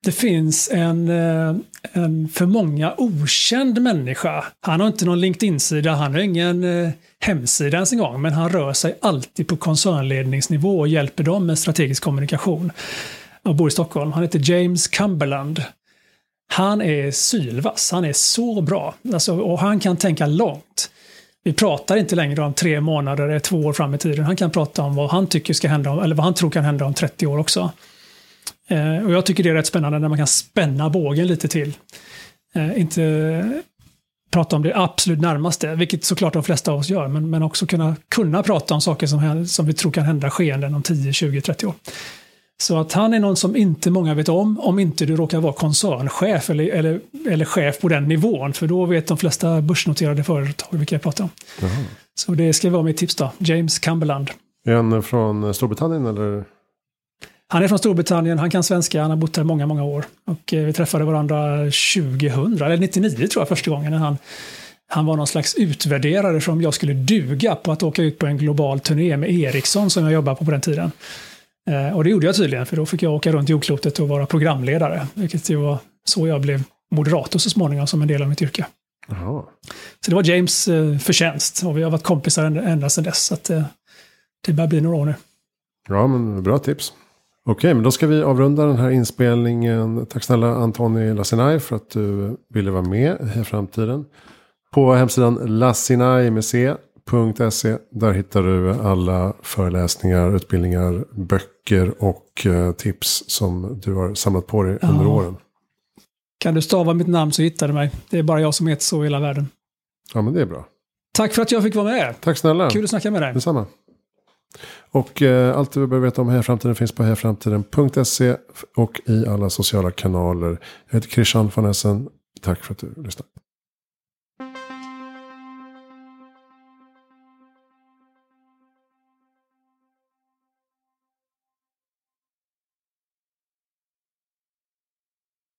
Speaker 1: Det finns en, eh, en för många okänd människa. Han har inte någon LinkedIn-sida, han har ingen eh, hemsida ens en gång, men han rör sig alltid på koncernledningsnivå och hjälper dem med strategisk kommunikation. Och bor i Stockholm. Han heter James Cumberland. Han är sylvass, han är så bra. Alltså, och han kan tänka långt. Vi pratar inte längre om tre månader två år fram i tiden. Han kan prata om vad han tycker ska hända, eller vad han tror kan hända om 30 år också. Eh, och jag tycker det är rätt spännande när man kan spänna bågen lite till. Eh, inte prata om det absolut närmaste, vilket såklart de flesta av oss gör, men, men också kunna, kunna prata om saker som, som vi tror kan hända skeenden om 10, 20, 30 år. Så att han är någon som inte många vet om, om inte du råkar vara koncernchef eller, eller, eller chef på den nivån, för då vet de flesta börsnoterade företag vilka jag pratar om. Jaha. Så det ska vara mitt tips då, James Cumberland.
Speaker 2: Är han från Storbritannien eller?
Speaker 1: Han är från Storbritannien, han kan svenska, han har bott här många, många år. Och eh, vi träffade varandra 2000, eller 99 tror jag första gången. När han, han var någon slags utvärderare som jag skulle duga på att åka ut på en global turné med Ericsson som jag jobbade på på den tiden. Eh, och det gjorde jag tydligen, för då fick jag åka runt jordklotet och vara programledare. Vilket ju var så jag blev moderator så småningom som en del av mitt yrke.
Speaker 2: Jaha.
Speaker 1: Så det var James eh, förtjänst och vi har varit kompisar ända, ända sedan dess. Så att, eh, det börjar bli några år nu.
Speaker 2: Ja, men bra tips. Okej, men då ska vi avrunda den här inspelningen. Tack snälla Antoni Lassinaj för att du ville vara med i framtiden. På hemsidan C.se. Där hittar du alla föreläsningar, utbildningar, böcker och eh, tips som du har samlat på dig under
Speaker 1: Ja.
Speaker 2: åren.
Speaker 1: Kan du stava mitt namn så hittar du mig. Det är bara jag som heter så i hela världen.
Speaker 2: Ja, men det är bra.
Speaker 1: Tack för att jag fick vara med.
Speaker 2: Tack snälla.
Speaker 1: Kul att snacka med dig.
Speaker 2: Detsamma. Och eh, allt du behöver veta om Hejaframtiden finns på hejaframtiden.se och i alla sociala kanaler. Jag heter Christian von Essen. Tack för att du lyssnade.